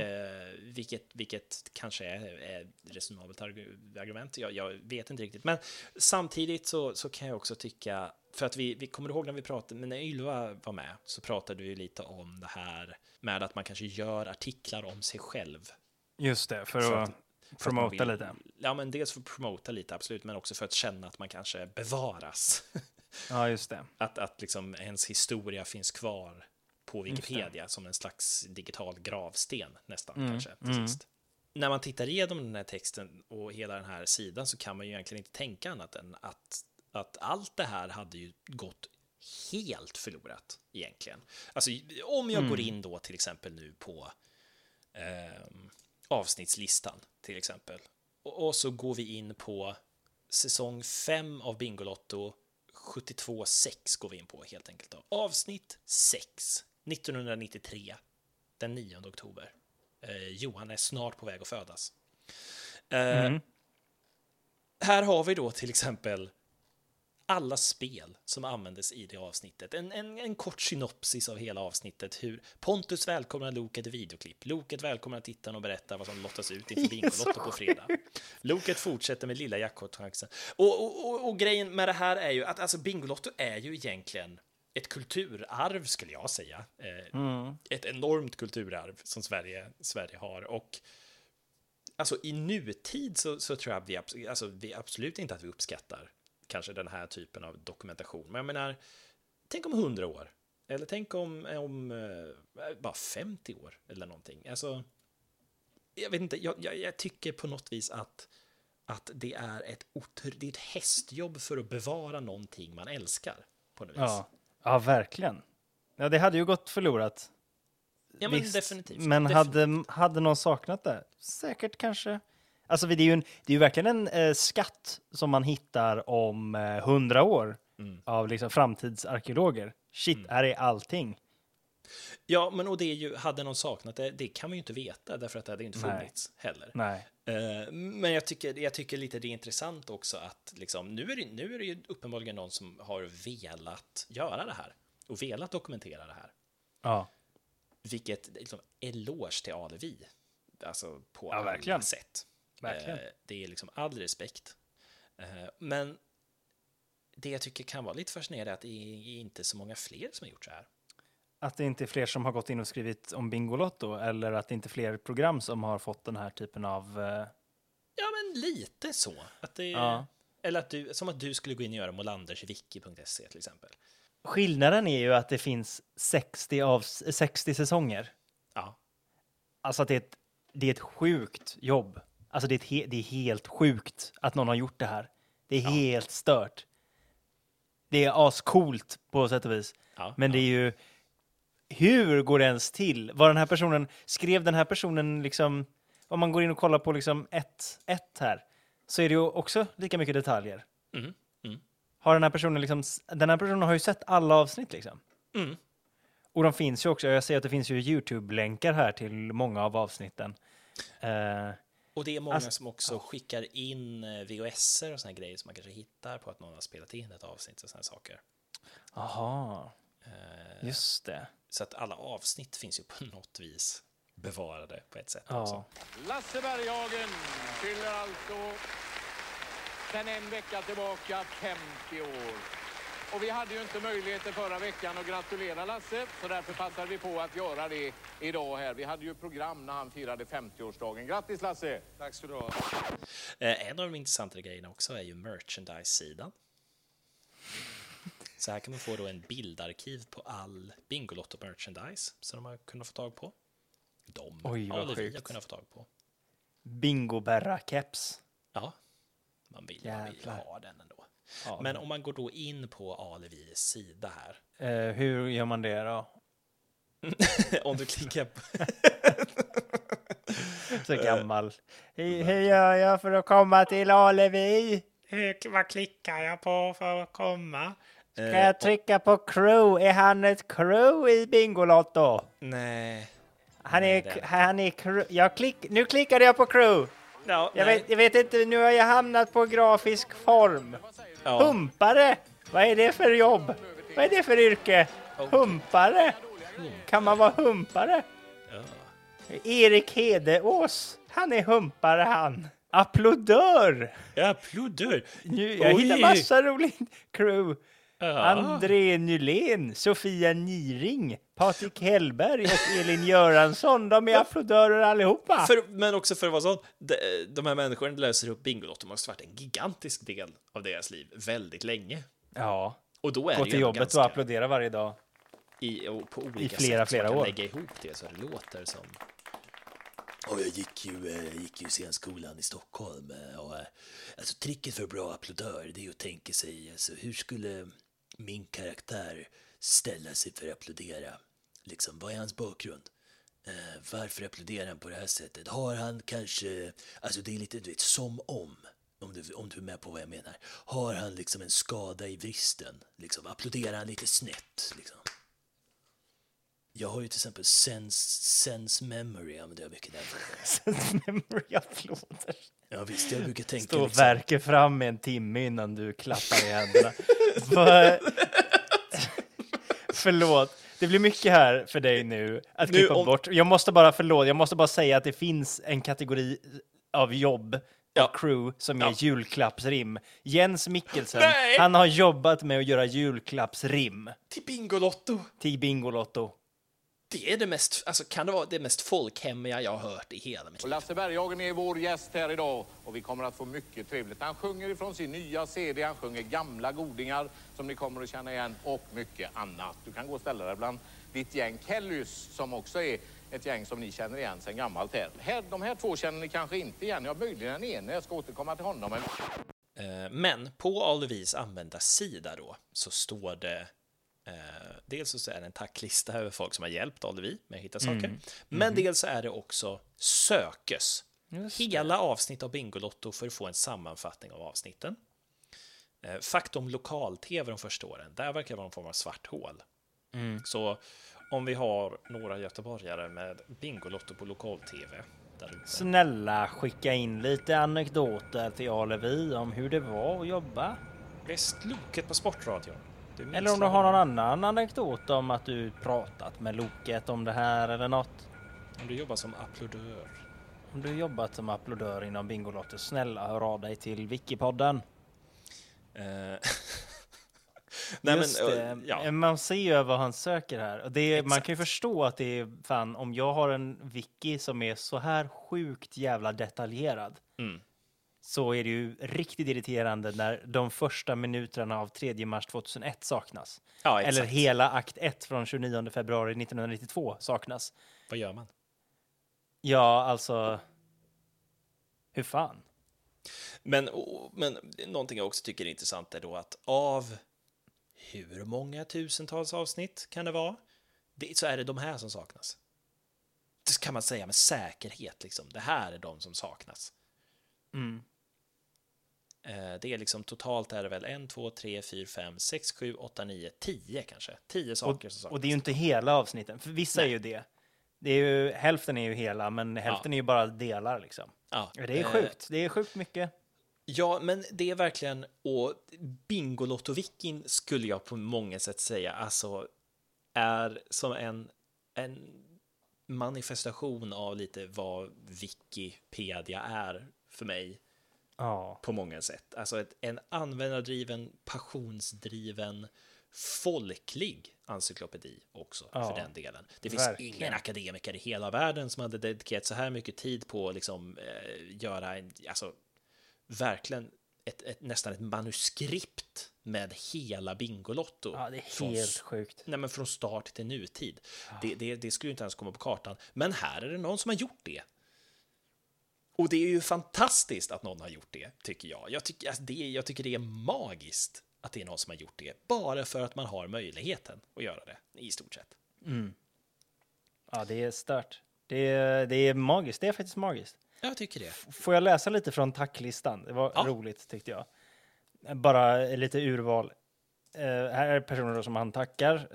Speaker 1: Eh, vilket, vilket kanske är, är resonabelt argu- argument. Jag, jag vet inte riktigt. Men samtidigt så, så kan jag också tycka, för att vi, vi kommer ihåg när vi pratade, men när Ylva var med så pratade vi lite om det här med att man kanske gör artiklar om sig själv
Speaker 2: just det, för
Speaker 1: för
Speaker 2: att
Speaker 1: att-
Speaker 2: promota lite.
Speaker 1: Ja, men dels för att promota lite, absolut, men också för att känna att man kanske bevaras.
Speaker 2: Ja, just det.
Speaker 1: att, att liksom ens historia finns kvar på Wikipedia som en slags digital gravsten nästan
Speaker 2: Mm,
Speaker 1: kanske till sist. När man tittar igenom den här texten och hela den här sidan så kan man ju egentligen inte tänka annat än att, att allt det här hade ju gått helt förlorat egentligen. Alltså om jag går in då till exempel nu på ehm, avsnittslistan till exempel och, och så går vi in på säsong 5 av Bingolotto 72.6 går vi in på helt enkelt. Då. Avsnitt 6, 1993, den 9 oktober. Eh, Johan är snart på väg att födas. Eh,
Speaker 2: Mm.
Speaker 1: Här har vi då till exempel alla spel som användes i det avsnittet. En, en, en kort synopsis av hela avsnittet. Hur Pontus välkomnar Loket i videoklipp. Loket välkomnar tittaren och berättar vad som lottas ut inför Bingolotto på fredag. Loket fortsätter med lilla jackpot-chansen. Och, och, och, och grejen med det här är ju att alltså Bingolotto är ju egentligen ett kulturarv skulle jag säga. Eh,
Speaker 2: Mm.
Speaker 1: Ett enormt kulturarv som Sverige, Sverige har. Och alltså i nutid så, så tror jag vi, abs- alltså, vi absolut inte att vi uppskattar kanske den här typen av dokumentation. Men jag menar, tänk om hundra år. Eller tänk om, om eh, bara 50 år eller någonting. Alltså, jag vet inte, jag, jag, jag tycker på något vis att, att det är ett, det är ett hästjobb för att bevara någonting man älskar. På något vis.
Speaker 2: Ja. Ja, verkligen. Ja, det hade ju gått förlorat.
Speaker 1: Ja, men
Speaker 2: Visst.
Speaker 1: definitivt.
Speaker 2: Men
Speaker 1: definitivt.
Speaker 2: hade, hade någon saknat det? Säkert kanske. Alltså det är ju, en, det är ju verkligen en eh, skatt som man hittar om eh, hundra år
Speaker 1: Mm.
Speaker 2: av liksom framtidsarkeologer. Shit, här är allting.
Speaker 1: Ja, men och det är ju, hade någon saknat det, det kan man ju inte veta därför att det hade inte
Speaker 2: Nej.
Speaker 1: funnits heller.
Speaker 2: Nej.
Speaker 1: Eh, Men jag tycker, jag tycker lite det är intressant också att liksom, nu, är det, nu är det ju uppenbarligen någon som har velat göra det här och velat dokumentera det här.
Speaker 2: Ja.
Speaker 1: Vilket liksom, eloge till Alevi, alltså på
Speaker 2: Ja,
Speaker 1: alla
Speaker 2: verkligen.
Speaker 1: sätt.
Speaker 2: Verkligen.
Speaker 1: Eh, Det är liksom all respekt. Eh, Men det jag tycker kan vara lite fascinerande är att det är inte så många fler som har gjort så här.
Speaker 2: Att det inte är fler som har gått in och skrivit om Bingolotto eller att det inte är fler program som har fått den här typen av... eh,
Speaker 1: Ja, men lite så. Att det,
Speaker 2: Ja.
Speaker 1: Eller att du, som att du skulle gå in och göra molanderswiki.se till exempel.
Speaker 2: Skillnaden är ju att det finns 60, av, 60 säsonger.
Speaker 1: Ja,
Speaker 2: Alltså att det är ett, det är ett sjukt jobb. Alltså det är, he, det är helt sjukt att någon har gjort det här. Det är helt stört. Det är ascoolt på sätt och vis.
Speaker 1: Ja,
Speaker 2: Men det är ju... Hur går det ens till? Var den här personen... Skrev den här personen liksom... Om man går in och kollar på liksom ett, ett här så är det ju också lika mycket detaljer.
Speaker 1: Mm, mm.
Speaker 2: Har den här personen liksom... Den här personen har ju sett alla avsnitt liksom.
Speaker 1: Mm.
Speaker 2: Och de finns ju också, jag ser att det finns ju YouTube-länkar här till många av avsnitten. Eh,
Speaker 1: Och det är många
Speaker 2: Alltså-
Speaker 1: som också skickar in eh, VHS och såna grejer som man kanske hittar på att någon har spelat in ett avsnitt och såna saker.
Speaker 2: Aha,
Speaker 1: Eh,
Speaker 2: just det.
Speaker 1: Så att alla avsnitt finns ju på något vis bevarade på ett sätt
Speaker 2: Ja.
Speaker 1: också.
Speaker 4: Lasse Berghagen fyller alltså sen en vecka tillbaka 50 år. Och vi hade ju inte möjligheter förra veckan att gratulera Lasse, så därför passade vi på att göra det idag här. Vi hade ju program när han firade 50-årsdagen. Grattis Lasse! Tack ska du ha.
Speaker 1: Eh, En av de intressantare grejerna också är ju merchandise-sidan. Så här kan man få då en bildarkiv på all Bingolotto merchandise som de har kunnat få tag på. De
Speaker 2: Oj, vad
Speaker 1: vi har
Speaker 2: sjukt.
Speaker 1: kunnat få tag på.
Speaker 2: Bingo-Berra-keps.
Speaker 1: Ja, man vill, man vill
Speaker 2: Jävlar.
Speaker 1: ha den ändå.
Speaker 2: Ja.
Speaker 1: Men om man går då in på Alevis sida här.
Speaker 2: Eh, hur gör man det då?
Speaker 1: om du klickar på...
Speaker 2: Så gammal. Hur, hur gör jag för att komma till Alevi?
Speaker 1: Vad klickar jag på för att komma?
Speaker 2: Ska jag trycka på crew? Är han ett crew i Bingolotto?
Speaker 1: Nej.
Speaker 2: Han
Speaker 1: Nej,
Speaker 2: är,
Speaker 1: det-
Speaker 2: han är crew. Jag klick, nu klickade jag på crew.
Speaker 1: Ja,
Speaker 2: Jag
Speaker 1: nej.
Speaker 2: vet, jag vet inte, nu har jag hamnat på grafisk form.
Speaker 1: Ja.
Speaker 2: Humpare! Vad är det för jobb? Vad är det för yrke? Humpare? Kan man vara humpare?
Speaker 1: Ja.
Speaker 2: Erik Hedeås, han är humpare han. Applådör! Nu, jag
Speaker 1: Oj.
Speaker 2: hittar massa roligt crew.
Speaker 1: Ja.
Speaker 2: André Nylén, Sofia Niring, Patrik Hellberg och Elin Göransson. De är applådörer allihopa.
Speaker 1: För, men också för att vara sån, de, de här människorna löser upp Bingolotto måste ha varit en gigantisk del av deras liv väldigt länge.
Speaker 2: Ja,
Speaker 1: Och då är
Speaker 2: gå
Speaker 1: det
Speaker 2: till jobbet och applådera varje dag.
Speaker 1: i, och på olika
Speaker 2: flera,
Speaker 1: sätt,
Speaker 2: flera år.
Speaker 1: lägga ihop det så det låter som... Och jag gick ju, eh, gick ju scenskolan i Stockholm eh, och eh, alltså tricket för bra applådör det är ju att tänka sig alltså, hur skulle min karaktär ställa sig för att applådera? Liksom, vad är hans bakgrund? Eh, varför applåderar han på det här sättet? Har han kanske, alltså det är lite du vet, som om, om du, om du är med på vad jag menar. Har han liksom en skada i vristen? Liksom, applåderar han lite snett? Liksom? Jag har ju till exempel sense, sense memory, använder jag mycket därför.
Speaker 2: Memory applåder.
Speaker 1: Ja visst, jag brukar tänka
Speaker 2: Stå och
Speaker 1: liksom,
Speaker 2: verka fram en timme innan du klappar i händerna. Vad- Förlåt. Det blir mycket här för dig nu att klippa
Speaker 1: om-
Speaker 2: bort. Jag måste bara, förlåt, jag måste bara säga att det finns en kategori av jobb
Speaker 1: Ja.
Speaker 2: och crew som är
Speaker 1: Ja.
Speaker 2: julklappsrim. Jens Mikkelsen,
Speaker 1: Nej!
Speaker 2: han har jobbat med att göra julklappsrim
Speaker 1: till Bingolotto.
Speaker 2: till Bingolotto.
Speaker 1: Det är det mest, alltså kan det vara det mest folkhemmiga jag har hört i hela mitt liv.
Speaker 4: Lasse Berghagen är vår gäst här idag och vi kommer att få mycket trevligt. Han sjunger ifrån sin nya CD, han sjunger gamla godingar som ni kommer att känna igen och mycket annat. Du kan gå och ställa dig bland ditt gäng Kellys som också är ett gäng som ni känner igen sedan gammalt här. här. De här två känner ni kanske inte igen, ja möjligen den ene, jag ska återkomma till honom. Men...
Speaker 1: Eh, på Alevis användarsida då så står det dels så är det en tacklista över folk som har hjälpt Alevi med att hitta saker. Men dels så är det också sökes. Hela avsnitt av Bingolotto för att få en sammanfattning av avsnitten. Eh, Faktum lokal-tv de första åren, där verkar det vara någon form av svart hål. Så om vi har några göteborgare med Bingolotto på lokal-tv.
Speaker 2: Snälla skicka in lite anekdoter till Alevi om hur det var att jobba.
Speaker 1: Visst, Loket på Sportradion.
Speaker 2: Eller om du har någon annan anekdot om att du pratat med Loket om det här eller något.
Speaker 1: Om du jobbar som applådör.
Speaker 2: Om du jobbat som applådör inom Bingolotto, snälla hör av dig till Wikipodden.
Speaker 1: Eh, Nej,
Speaker 2: Just
Speaker 1: men,
Speaker 2: det.
Speaker 1: eh, ja.
Speaker 2: Man ser ju vad han söker här. Och det är, man
Speaker 1: Exakt.
Speaker 2: kan ju förstå att det är fan, om jag har en wiki som är så här sjukt jävla detaljerad
Speaker 1: Mm.
Speaker 2: Så är det ju riktigt irriterande när de första minuterna av 3 mars 2001 saknas.
Speaker 1: Ja,
Speaker 2: Eller hela akt 1 från 29 februari 1992 saknas.
Speaker 1: Vad gör man?
Speaker 2: Ja, alltså... Hur fan?
Speaker 1: Men, men någonting jag också tycker är intressant är då att av hur många tusentals avsnitt kan det vara? Det, så är det de här som saknas. Det kan man säga med säkerhet, liksom. Det här är de som saknas.
Speaker 2: Mm.
Speaker 1: Eh, Det är liksom totalt är det väl en, två, tre, fyra, fem, sex, sju, åtta, nio, tio kanske. Tio saker som saknas.
Speaker 2: Och det är ju inte hela avsnitten, för vissa är
Speaker 1: Nej.
Speaker 2: ju det. det är ju, hälften är ju hela, men hälften är ju bara delar liksom.
Speaker 1: ja.
Speaker 2: Det är
Speaker 1: eh,
Speaker 2: sjukt. Det är sjukt mycket.
Speaker 1: Ja, men det är verkligen, och Bingolotto-vikin skulle jag på många sätt säga, alltså är som en, en manifestation av lite vad Wikipedia är för mig
Speaker 2: Ja.
Speaker 1: på många sätt. Alltså ett, en användardriven, passionsdriven, folklig encyklopedi också
Speaker 2: Ja,
Speaker 1: för den delen. Det finns
Speaker 2: verkligen.
Speaker 1: ingen akademiker i hela världen som hade dedikerat så här mycket tid på att liksom, eh, göra en, alltså, verkligen ett, ett, nästan ett manuskript med hela Bingolotto.
Speaker 2: ja, det är
Speaker 1: Från
Speaker 2: helt
Speaker 1: s-
Speaker 2: sjukt.
Speaker 1: Nej, men från start till nutid. Det, det, det skulle ju inte ens komma på kartan. Men här är det någon som har gjort det. Och det är ju fantastiskt att någon har gjort det, tycker jag. Jag tycker, alltså, det, jag tycker det är magiskt att det är någon som har gjort det. Bara för att man har möjligheten att göra det, i stort sett.
Speaker 2: Ja, det är stört. Det är, det är magiskt. Det är faktiskt magiskt.
Speaker 1: Jag tycker det.
Speaker 2: Får jag läsa lite från tacklistan? Det var
Speaker 1: Ja.
Speaker 2: roligt tyckte jag. Bara lite urval. Eh, här är personer som han tackar,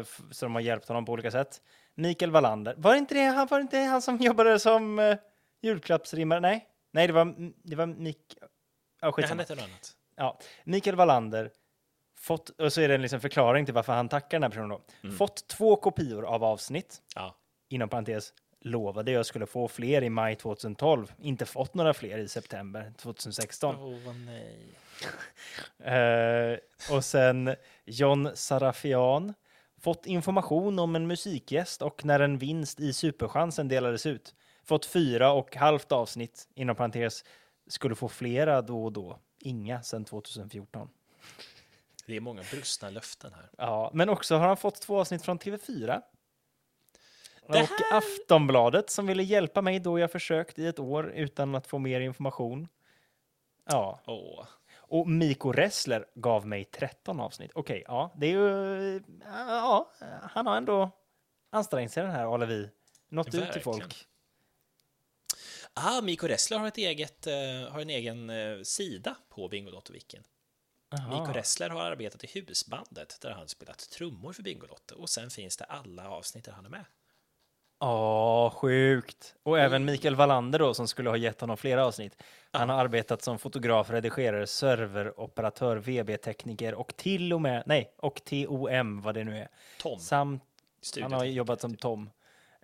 Speaker 2: f- som har hjälpt honom på olika sätt. Mikael Wallander. Var inte det han, var inte det han som jobbade som uh, julklappsrimmare? Nej, nej, det var, det var Mik... Ja, skitsamma.
Speaker 1: han heter något annat.
Speaker 2: Ja, Mikael Wallander. Fått, och så är det en liksom förklaring till varför han tackar den här personen då. Fått två kopior av avsnitt
Speaker 1: Ja.
Speaker 2: inom parentes lovade jag skulle få fler i maj 2012. Inte fått några fler i september 2016.
Speaker 1: Åh, vad nej.
Speaker 2: Eh, och sen John Sarafian. Fått information om en musikgäst och när en vinst i Superchansen delades ut. Fått fyra och halvt avsnitt, inom parentes, skulle få flera då och då. Inga sedan 2014.
Speaker 1: Det är många brustna löften här.
Speaker 2: Ja, men också har han fått två avsnitt från TV4.
Speaker 1: Det
Speaker 2: och Aftonbladet som ville hjälpa mig då jag försökt i ett år utan att få mer information. Ja,
Speaker 1: Åh.
Speaker 2: och Miko Ressler gav mig 13 avsnitt. Okej, ja, det är ju... Ja, han har ändå ansträngt sig den här Alevi. Nått ut till folk.
Speaker 1: Ah, Miko Ressler har, ett eget, eh, har en egen eh, sida på Bingolotto-viken. Miko. Ressler har arbetat i husbandet där han spelat trummor för Bingolotto och sen finns det alla avsnitt där han är med.
Speaker 2: Ja, sjukt. Och även Mikael Wallander då, som skulle ha gett honom flera avsnitt. Han har arbetat som fotograf, redigerare, serveroperatör, VB-tekniker och till och med, nej, och TOM, vad det nu är.
Speaker 1: Tom,
Speaker 2: Samt, han har jobbat som Tom.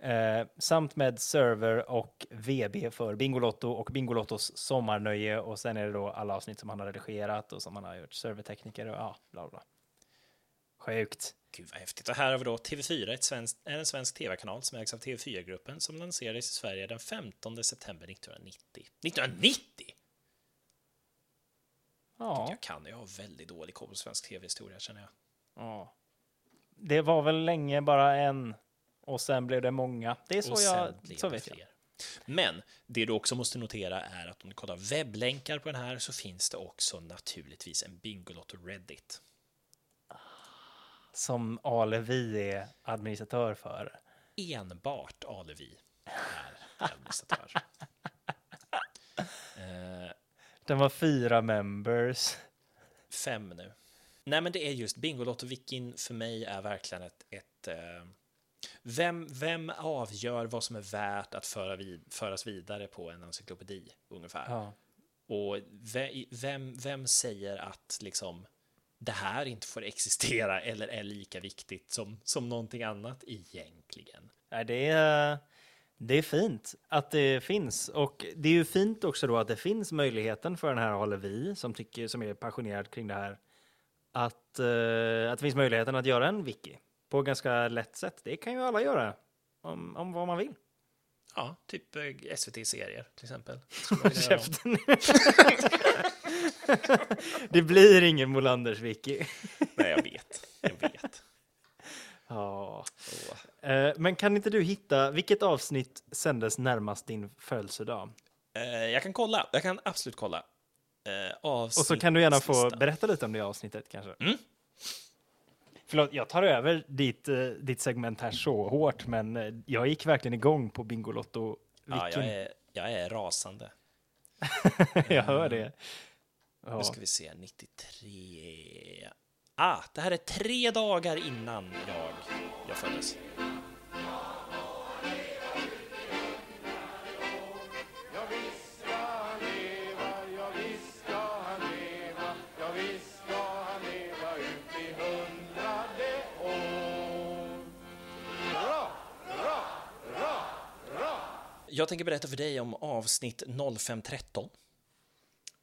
Speaker 2: Eh, samt med server och VB för Bingolotto och Bingolottos sommarnöje. Och sen är det då alla avsnitt som han har redigerat och som han har gjort servertekniker och ja, bla bla. Sjukt.
Speaker 1: Gud vad häftigt. Och här har vi då TV4, ett svenskt, är en svensk tv-kanal som ägs av TV4-gruppen som lanserades i Sverige den 15 september 1990. 1990!
Speaker 2: Ja.
Speaker 1: Jag kan, jag har väldigt dålig koll på svensk tv-historia känner jag.
Speaker 2: Ja. Det var väl länge bara en och sen blev det många. Det är så jag, så vet jag.
Speaker 1: Men det du också måste notera är att om du kollar webblänkar på den här så finns det också naturligtvis en Bingolotto Reddit.
Speaker 2: Som Alevi är administratör för.
Speaker 1: Enbart Alevi är administratör.
Speaker 2: Den var fyra members.
Speaker 1: fem nu. Nej, men det är just Bingolotto-wikin för mig är verkligen ett... ett eh, vem, vem avgör vad som är värt att föra vid, föras vidare på en encyklopedi, ungefär?
Speaker 2: Ja.
Speaker 1: Och ve- vem, vem säger att liksom det här inte får existera eller är lika viktigt som, som någonting annat egentligen?
Speaker 2: Det är, det är fint att det finns. Och det är ju fint också då att det finns möjligheten för den här Alevi som, tycker, som är passionerad kring det här att, eh, att det finns möjligheten att göra en wiki på ett ganska lätt sätt. Det kan ju alla göra om, om vad man vill.
Speaker 1: Ja, typ eh, SVT-serier till exempel.
Speaker 2: Käften. det blir ingen Molanders wiki.
Speaker 1: Nej, jag vet. Jag vet.
Speaker 2: Ja. Eh, Men kan inte du hitta, vilket avsnitt sändes närmast din födelsedag?
Speaker 1: Eh, jag kan kolla. Jag kan absolut kolla. Eh, avsnitt
Speaker 2: Och så kan du gärna få berätta lite om det avsnittet kanske.
Speaker 1: Mm.
Speaker 2: Förlåt, jag tar över ditt, eh, ditt segment här så hårt, men eh, jag gick verkligen igång på Bingolotto.
Speaker 1: Ja, jag är, jag är rasande.
Speaker 2: jag hör det. Ja.
Speaker 1: Nu ska vi se, 93... Ah, det här är tre dagar innan jag, jag föddes. Jag tänker berätta för dig om avsnitt 0513.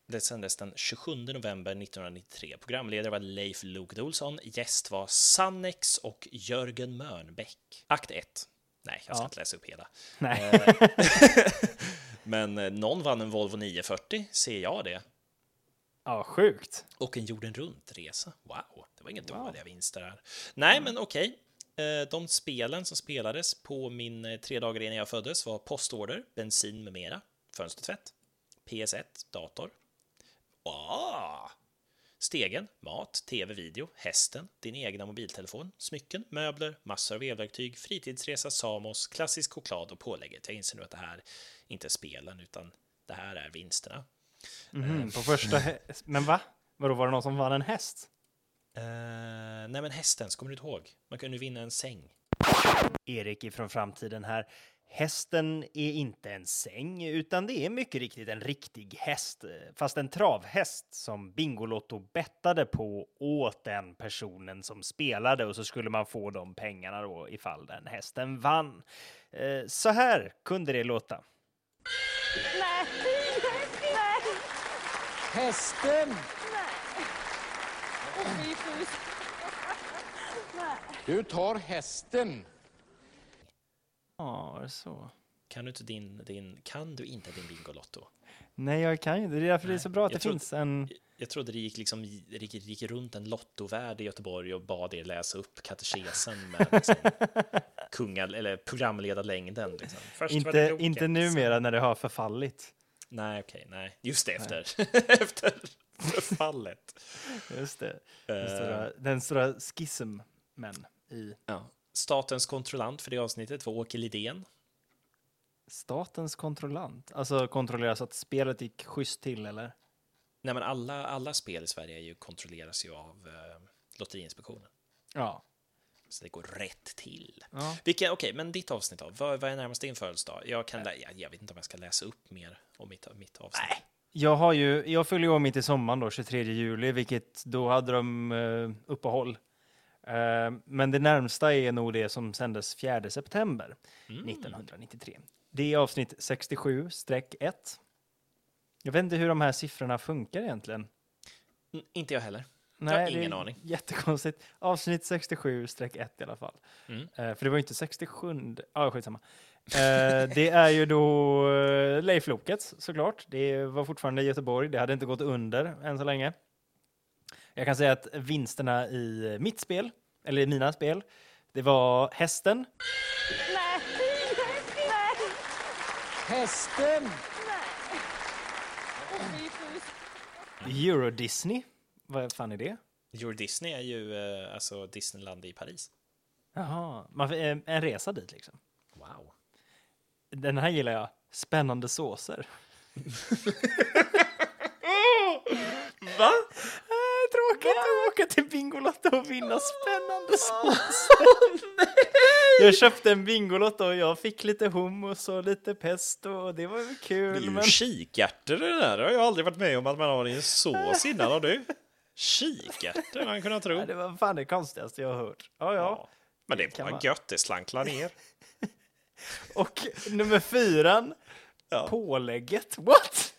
Speaker 1: Det sändes den 27 november 1993. Programledare var Leif Loket Olsson. Gäst var Sannex och Jörgen Mörnbäck. Akt 1. Nej, jag ska
Speaker 2: Ja.
Speaker 1: inte läsa upp hela.
Speaker 2: Nej.
Speaker 1: Men eh, någon vann en Volvo 940, ser jag det.
Speaker 2: ja, sjukt.
Speaker 1: Och en jorden runt-resa. Wow, det var inga dåliga vinster här. Nej, men okej. Eh, De spelen som spelades på min eh, tre dagar innan jag föddes var postorder, bensin med mera, fönstertvätt, PS1, dator. Ah! Stegen, mat, tv, video, hästen, din egna mobiltelefon, smycken, möbler, massor av elverktyg, fritidsresa, Samos, klassisk choklad och pålägget. Jag inser nu att det här inte är spelen, utan det här är vinsterna.
Speaker 2: Mhm, På första Men va? Vadå, var det någon som vann en häst?
Speaker 1: Eh, nej, men hästen, kommer du inte ihåg? Man kunde vinna en säng.
Speaker 2: Erik ifrån framtiden här. Hästen är inte en säng, utan det är mycket riktigt en riktig häst. eh, Fast en travhäst som Bingolotto bettade på åt den personen som spelade och så skulle man få de pengarna då ifall den hästen vann. Eh, Så här kunde det låta.
Speaker 5: Nej, nej,
Speaker 4: Hästen!
Speaker 5: Åh, fy, fy. Nej.
Speaker 4: Du tar hästen.
Speaker 2: Ja, var det så?
Speaker 1: Kan du inte din, din, kan du inte din Bingolotto?
Speaker 2: Nej, jag kan ju inte. Det är därför det är så bra att
Speaker 1: Jag
Speaker 2: det
Speaker 1: tror-
Speaker 2: finns en...
Speaker 1: Jag trodde det gick, liksom, gick, gick runt en lottovärd i Göteborg och bad er läsa upp katekesen med liksom, kunga, eller programledarlängden. Liksom. Först var det
Speaker 2: Inte, inte numera när det har förfallit.
Speaker 1: Nej, okej, nej. Just det, efter, efter förfallet.
Speaker 2: Just det. Den stora, den stora schismen i
Speaker 1: ja. Statens kontrollant för det avsnittet var Åke Lidén.
Speaker 2: statens kontrollant. Alltså kontrollera så att spelet gick schysst till, eller?
Speaker 1: Nej, men alla, alla spel i Sverige är ju, kontrolleras ju av eh, Lotteriinspektionen.
Speaker 2: Ja.
Speaker 1: Så det går rätt till.
Speaker 2: ja.
Speaker 1: Vilka, okej, men ditt avsnitt då? Vad, vad är närmast din födelsedag? Jag, kan, jag, jag vet inte om jag ska läsa upp mer om mitt, mitt avsnitt.
Speaker 2: Nej. Jag har ju, jag fyller ju år mitt i sommaren då, 23 juli, vilket då hade de uh, uppehåll. Eh, men det närmsta är nog det som sändes 4 september
Speaker 1: Mm.
Speaker 2: 1993. Det är avsnitt 67-1. Jag vet inte hur de här siffrorna funkar egentligen.
Speaker 1: Mm, inte jag heller.
Speaker 2: Nej,
Speaker 1: har
Speaker 2: det
Speaker 1: ingen aning.
Speaker 2: Jättekonstigt. Avsnitt 67-1 i alla fall.
Speaker 1: Mm.
Speaker 2: Eh, för det var ju inte 67. Ja, ah, skitsamma. Eh, det är ju då eh, Leif Lokets såklart. Det var fortfarande i Göteborg. Det hade inte gått under än så länge. Jag kan säga att vinsterna i mitt spel, eller i mina spel, det var hästen,
Speaker 5: Nej, nej,
Speaker 4: Hästen!
Speaker 5: nej.
Speaker 2: Euro Disney. Vad fan är det?
Speaker 1: Euro Disney är ju eh, alltså Disneyland i Paris.
Speaker 2: Jaha, en resa dit liksom.
Speaker 1: Wow.
Speaker 2: Den här gillar jag. Spännande såser.
Speaker 1: Va?
Speaker 2: Äh, tråkigt att åka till Bingolotto och vinna spännande såser. Jag köpte en Bingolotto och jag fick lite hummus och lite pesto och det var väl
Speaker 1: Det är
Speaker 2: kul.
Speaker 1: ju
Speaker 2: Men...
Speaker 1: kikärtor det där. Det har jag aldrig varit med om att man har i en sås innan, har du? Kikärtor, man kunnat tro.
Speaker 2: Nej, det var fan det konstigaste jag har hört. Ja, ja.
Speaker 1: Men det var gött, det slanklar ner.
Speaker 2: Och nummer fyran,
Speaker 1: Ja.
Speaker 2: pålägget. What?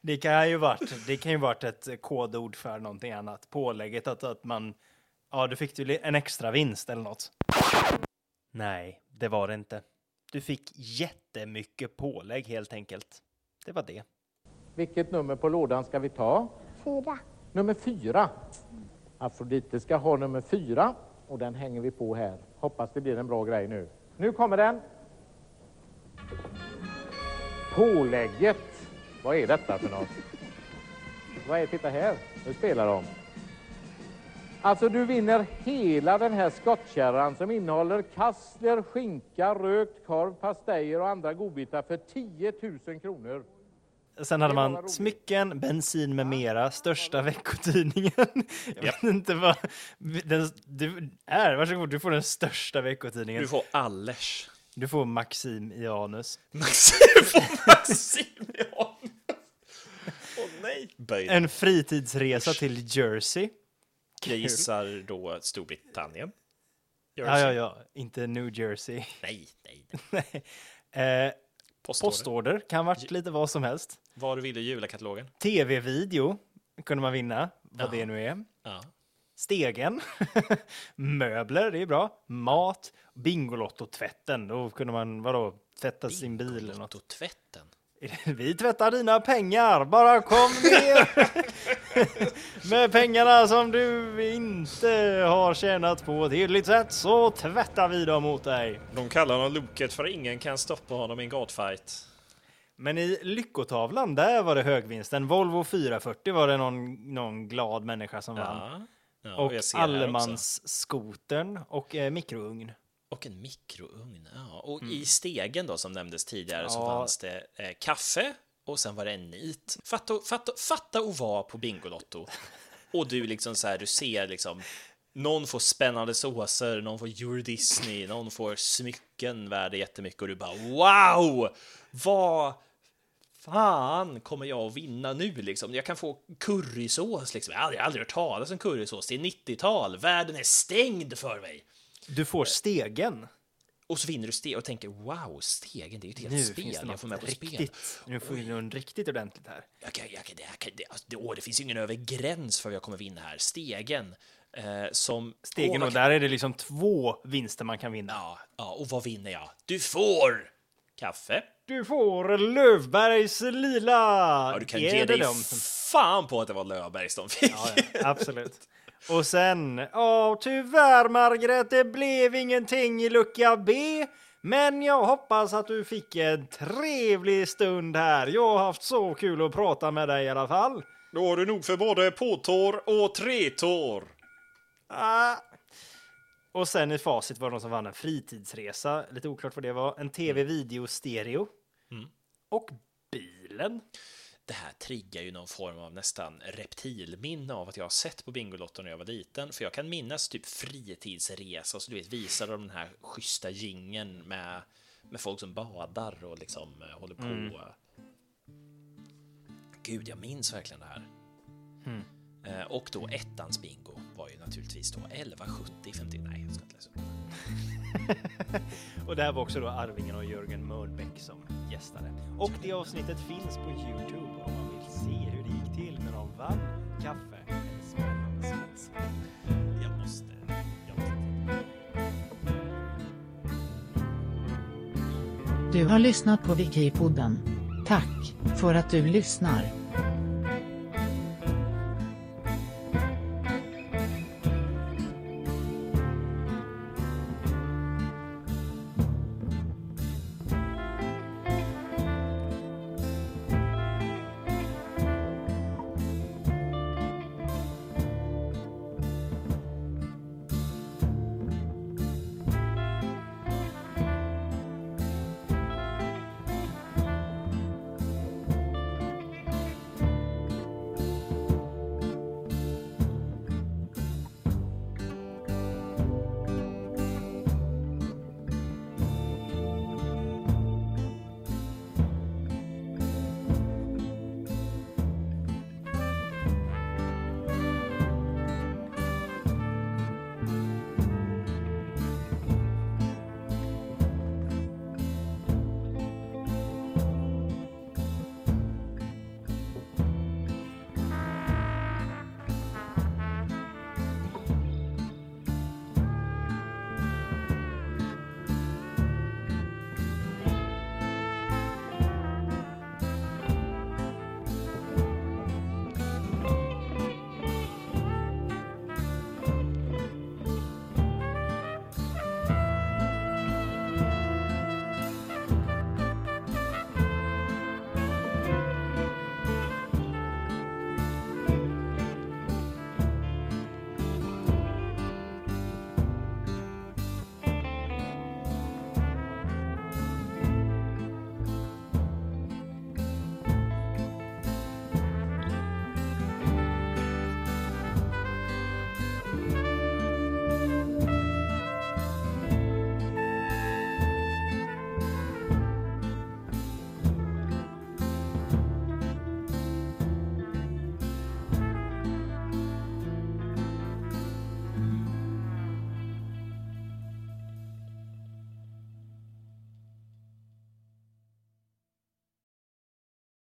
Speaker 2: Det kan ju varit, det kan ju varit ett kodord för någonting annat. Pålägget att, att man, ja du fick ju en extra vinst eller något. Nej, det var det inte. Du fick jättemycket pålägg helt enkelt. Det var det.
Speaker 4: Vilket nummer på lådan ska vi ta?
Speaker 6: Fyra.
Speaker 4: Nummer fyra. Afrodite ska ha nummer fyra och den hänger vi på här. Hoppas det blir en bra grej nu. Nu kommer den. Pålägget. Vad är detta för något? Vad är, titta här, nu spelar de. Alltså du vinner hela den här skottkärran som innehåller kassler, skinka, rökt korv, pastejer och andra godbitar för 10 000 kronor.
Speaker 2: Sen hade man smycken, bensin med mera, största veckotidningen. Jag vet inte vad den, du är. Varsågod, du får den största veckotidningen.
Speaker 1: Du får Allers.
Speaker 2: Du får Maxim i anus.
Speaker 1: Maxim får. Åh nej. Böjd.
Speaker 2: En fritidsresa till Jersey.
Speaker 1: Jag gissar då Storbritannien.
Speaker 2: Ja, ja, ja. Inte New Jersey.
Speaker 1: Nej, nej.
Speaker 2: eh,
Speaker 1: Postorder.
Speaker 2: postorder kan varit lite vad som helst.
Speaker 1: Vad du ville i julakatalogen.
Speaker 2: Tv-video kunde man vinna, vad
Speaker 1: Ja.
Speaker 2: det nu är.
Speaker 1: Ja.
Speaker 2: Stegen, möbler, det är bra. Mat, Bingolotto-tvätten. Då kunde man, vadå, tvätta sin bil.
Speaker 1: Bingolotto-tvätten.
Speaker 2: Vi tvättar dina pengar, bara kom ner! Med pengarna som du inte har tjänat på ett hederligt sätt så tvättar vi dem åt dig.
Speaker 1: De kallar honom Loket för ingen kan stoppa honom i en gatfight.
Speaker 2: Men i Lyckotavlan, där var det högvinsten. Volvo 440 var det någon, någon glad människa som vann.
Speaker 1: Ja.
Speaker 2: och
Speaker 1: också.
Speaker 2: allemansskotern och eh, mikrougn.
Speaker 1: Och en mikrougn. Ja. Och i stegen då som nämndes tidigare så
Speaker 2: Mm. Ja.
Speaker 1: fanns det eh, kaffe och sen var det en nit. Fatta, fatta, fatta att vara på Bingolotto och du liksom så här, du ser liksom någon får spännande såser, någon får Euro Disney, någon får smycken värda jättemycket och du bara wow! Vad fan kommer jag att vinna nu liksom? Jag kan få currysås liksom. Jag har aldrig, aldrig hört talas om currysås. Det är 90-tal. Världen är stängd för mig.
Speaker 2: Du får stegen.
Speaker 1: Och så vinner du steg och tänker wow, stegen, det är ju ett helt
Speaker 2: Nu
Speaker 1: spel
Speaker 2: finns det
Speaker 1: jag får med på spel.
Speaker 2: riktigt. Nu får vi något riktigt ordentligt här.
Speaker 1: Jag kan, jag kan, jag kan, det, alltså, det, åh, det finns ju ingen över gräns för vad jag kommer vinna här. Stegen eh, som...
Speaker 2: Stegen och där är det liksom två vinster man kan vinna.
Speaker 1: Ja, ja, och vad vinner jag? Du får kaffe.
Speaker 2: Du får Lövbergs lila!
Speaker 1: Ja, du kan ge
Speaker 2: det
Speaker 1: dig
Speaker 2: dem
Speaker 1: fan på att det var Löfbergs de fick.
Speaker 2: Ja, ja, absolut. Och sen, ja tyvärr Margaret, det blev ingenting i lucka B. Men jag hoppas att du fick en trevlig stund här. Jag har haft så kul att prata med dig i alla fall.
Speaker 1: Då har du nog för både påtår och tretår.
Speaker 2: Ah. Och sen i facit var det någon som vann en fritidsresa. Lite oklart vad det var. En tv, video, stereo. Och bilen.
Speaker 1: Det här triggar ju någon form av nästan reptilminne av att jag har sett på Bingolotto när jag var liten. För jag kan minnas typ fritidsresa, så du vet, visar de den här schyssta gingen med, med folk som badar och liksom eh, håller på. Gud, jag minns verkligen det här. Eh, och då ettans bingo var ju naturligtvis då 1170 50. Nej, jag ska inte läsa upp.
Speaker 2: Och där var också då Arvingen och Jörgen Mörnbäck som gästade. Och det avsnittet finns på Youtube om man vill se hur det gick till när de vann kaffe.
Speaker 1: Jag måste. Jag måste.
Speaker 3: Du har lyssnat på Wikipodden. Tack för att du lyssnar.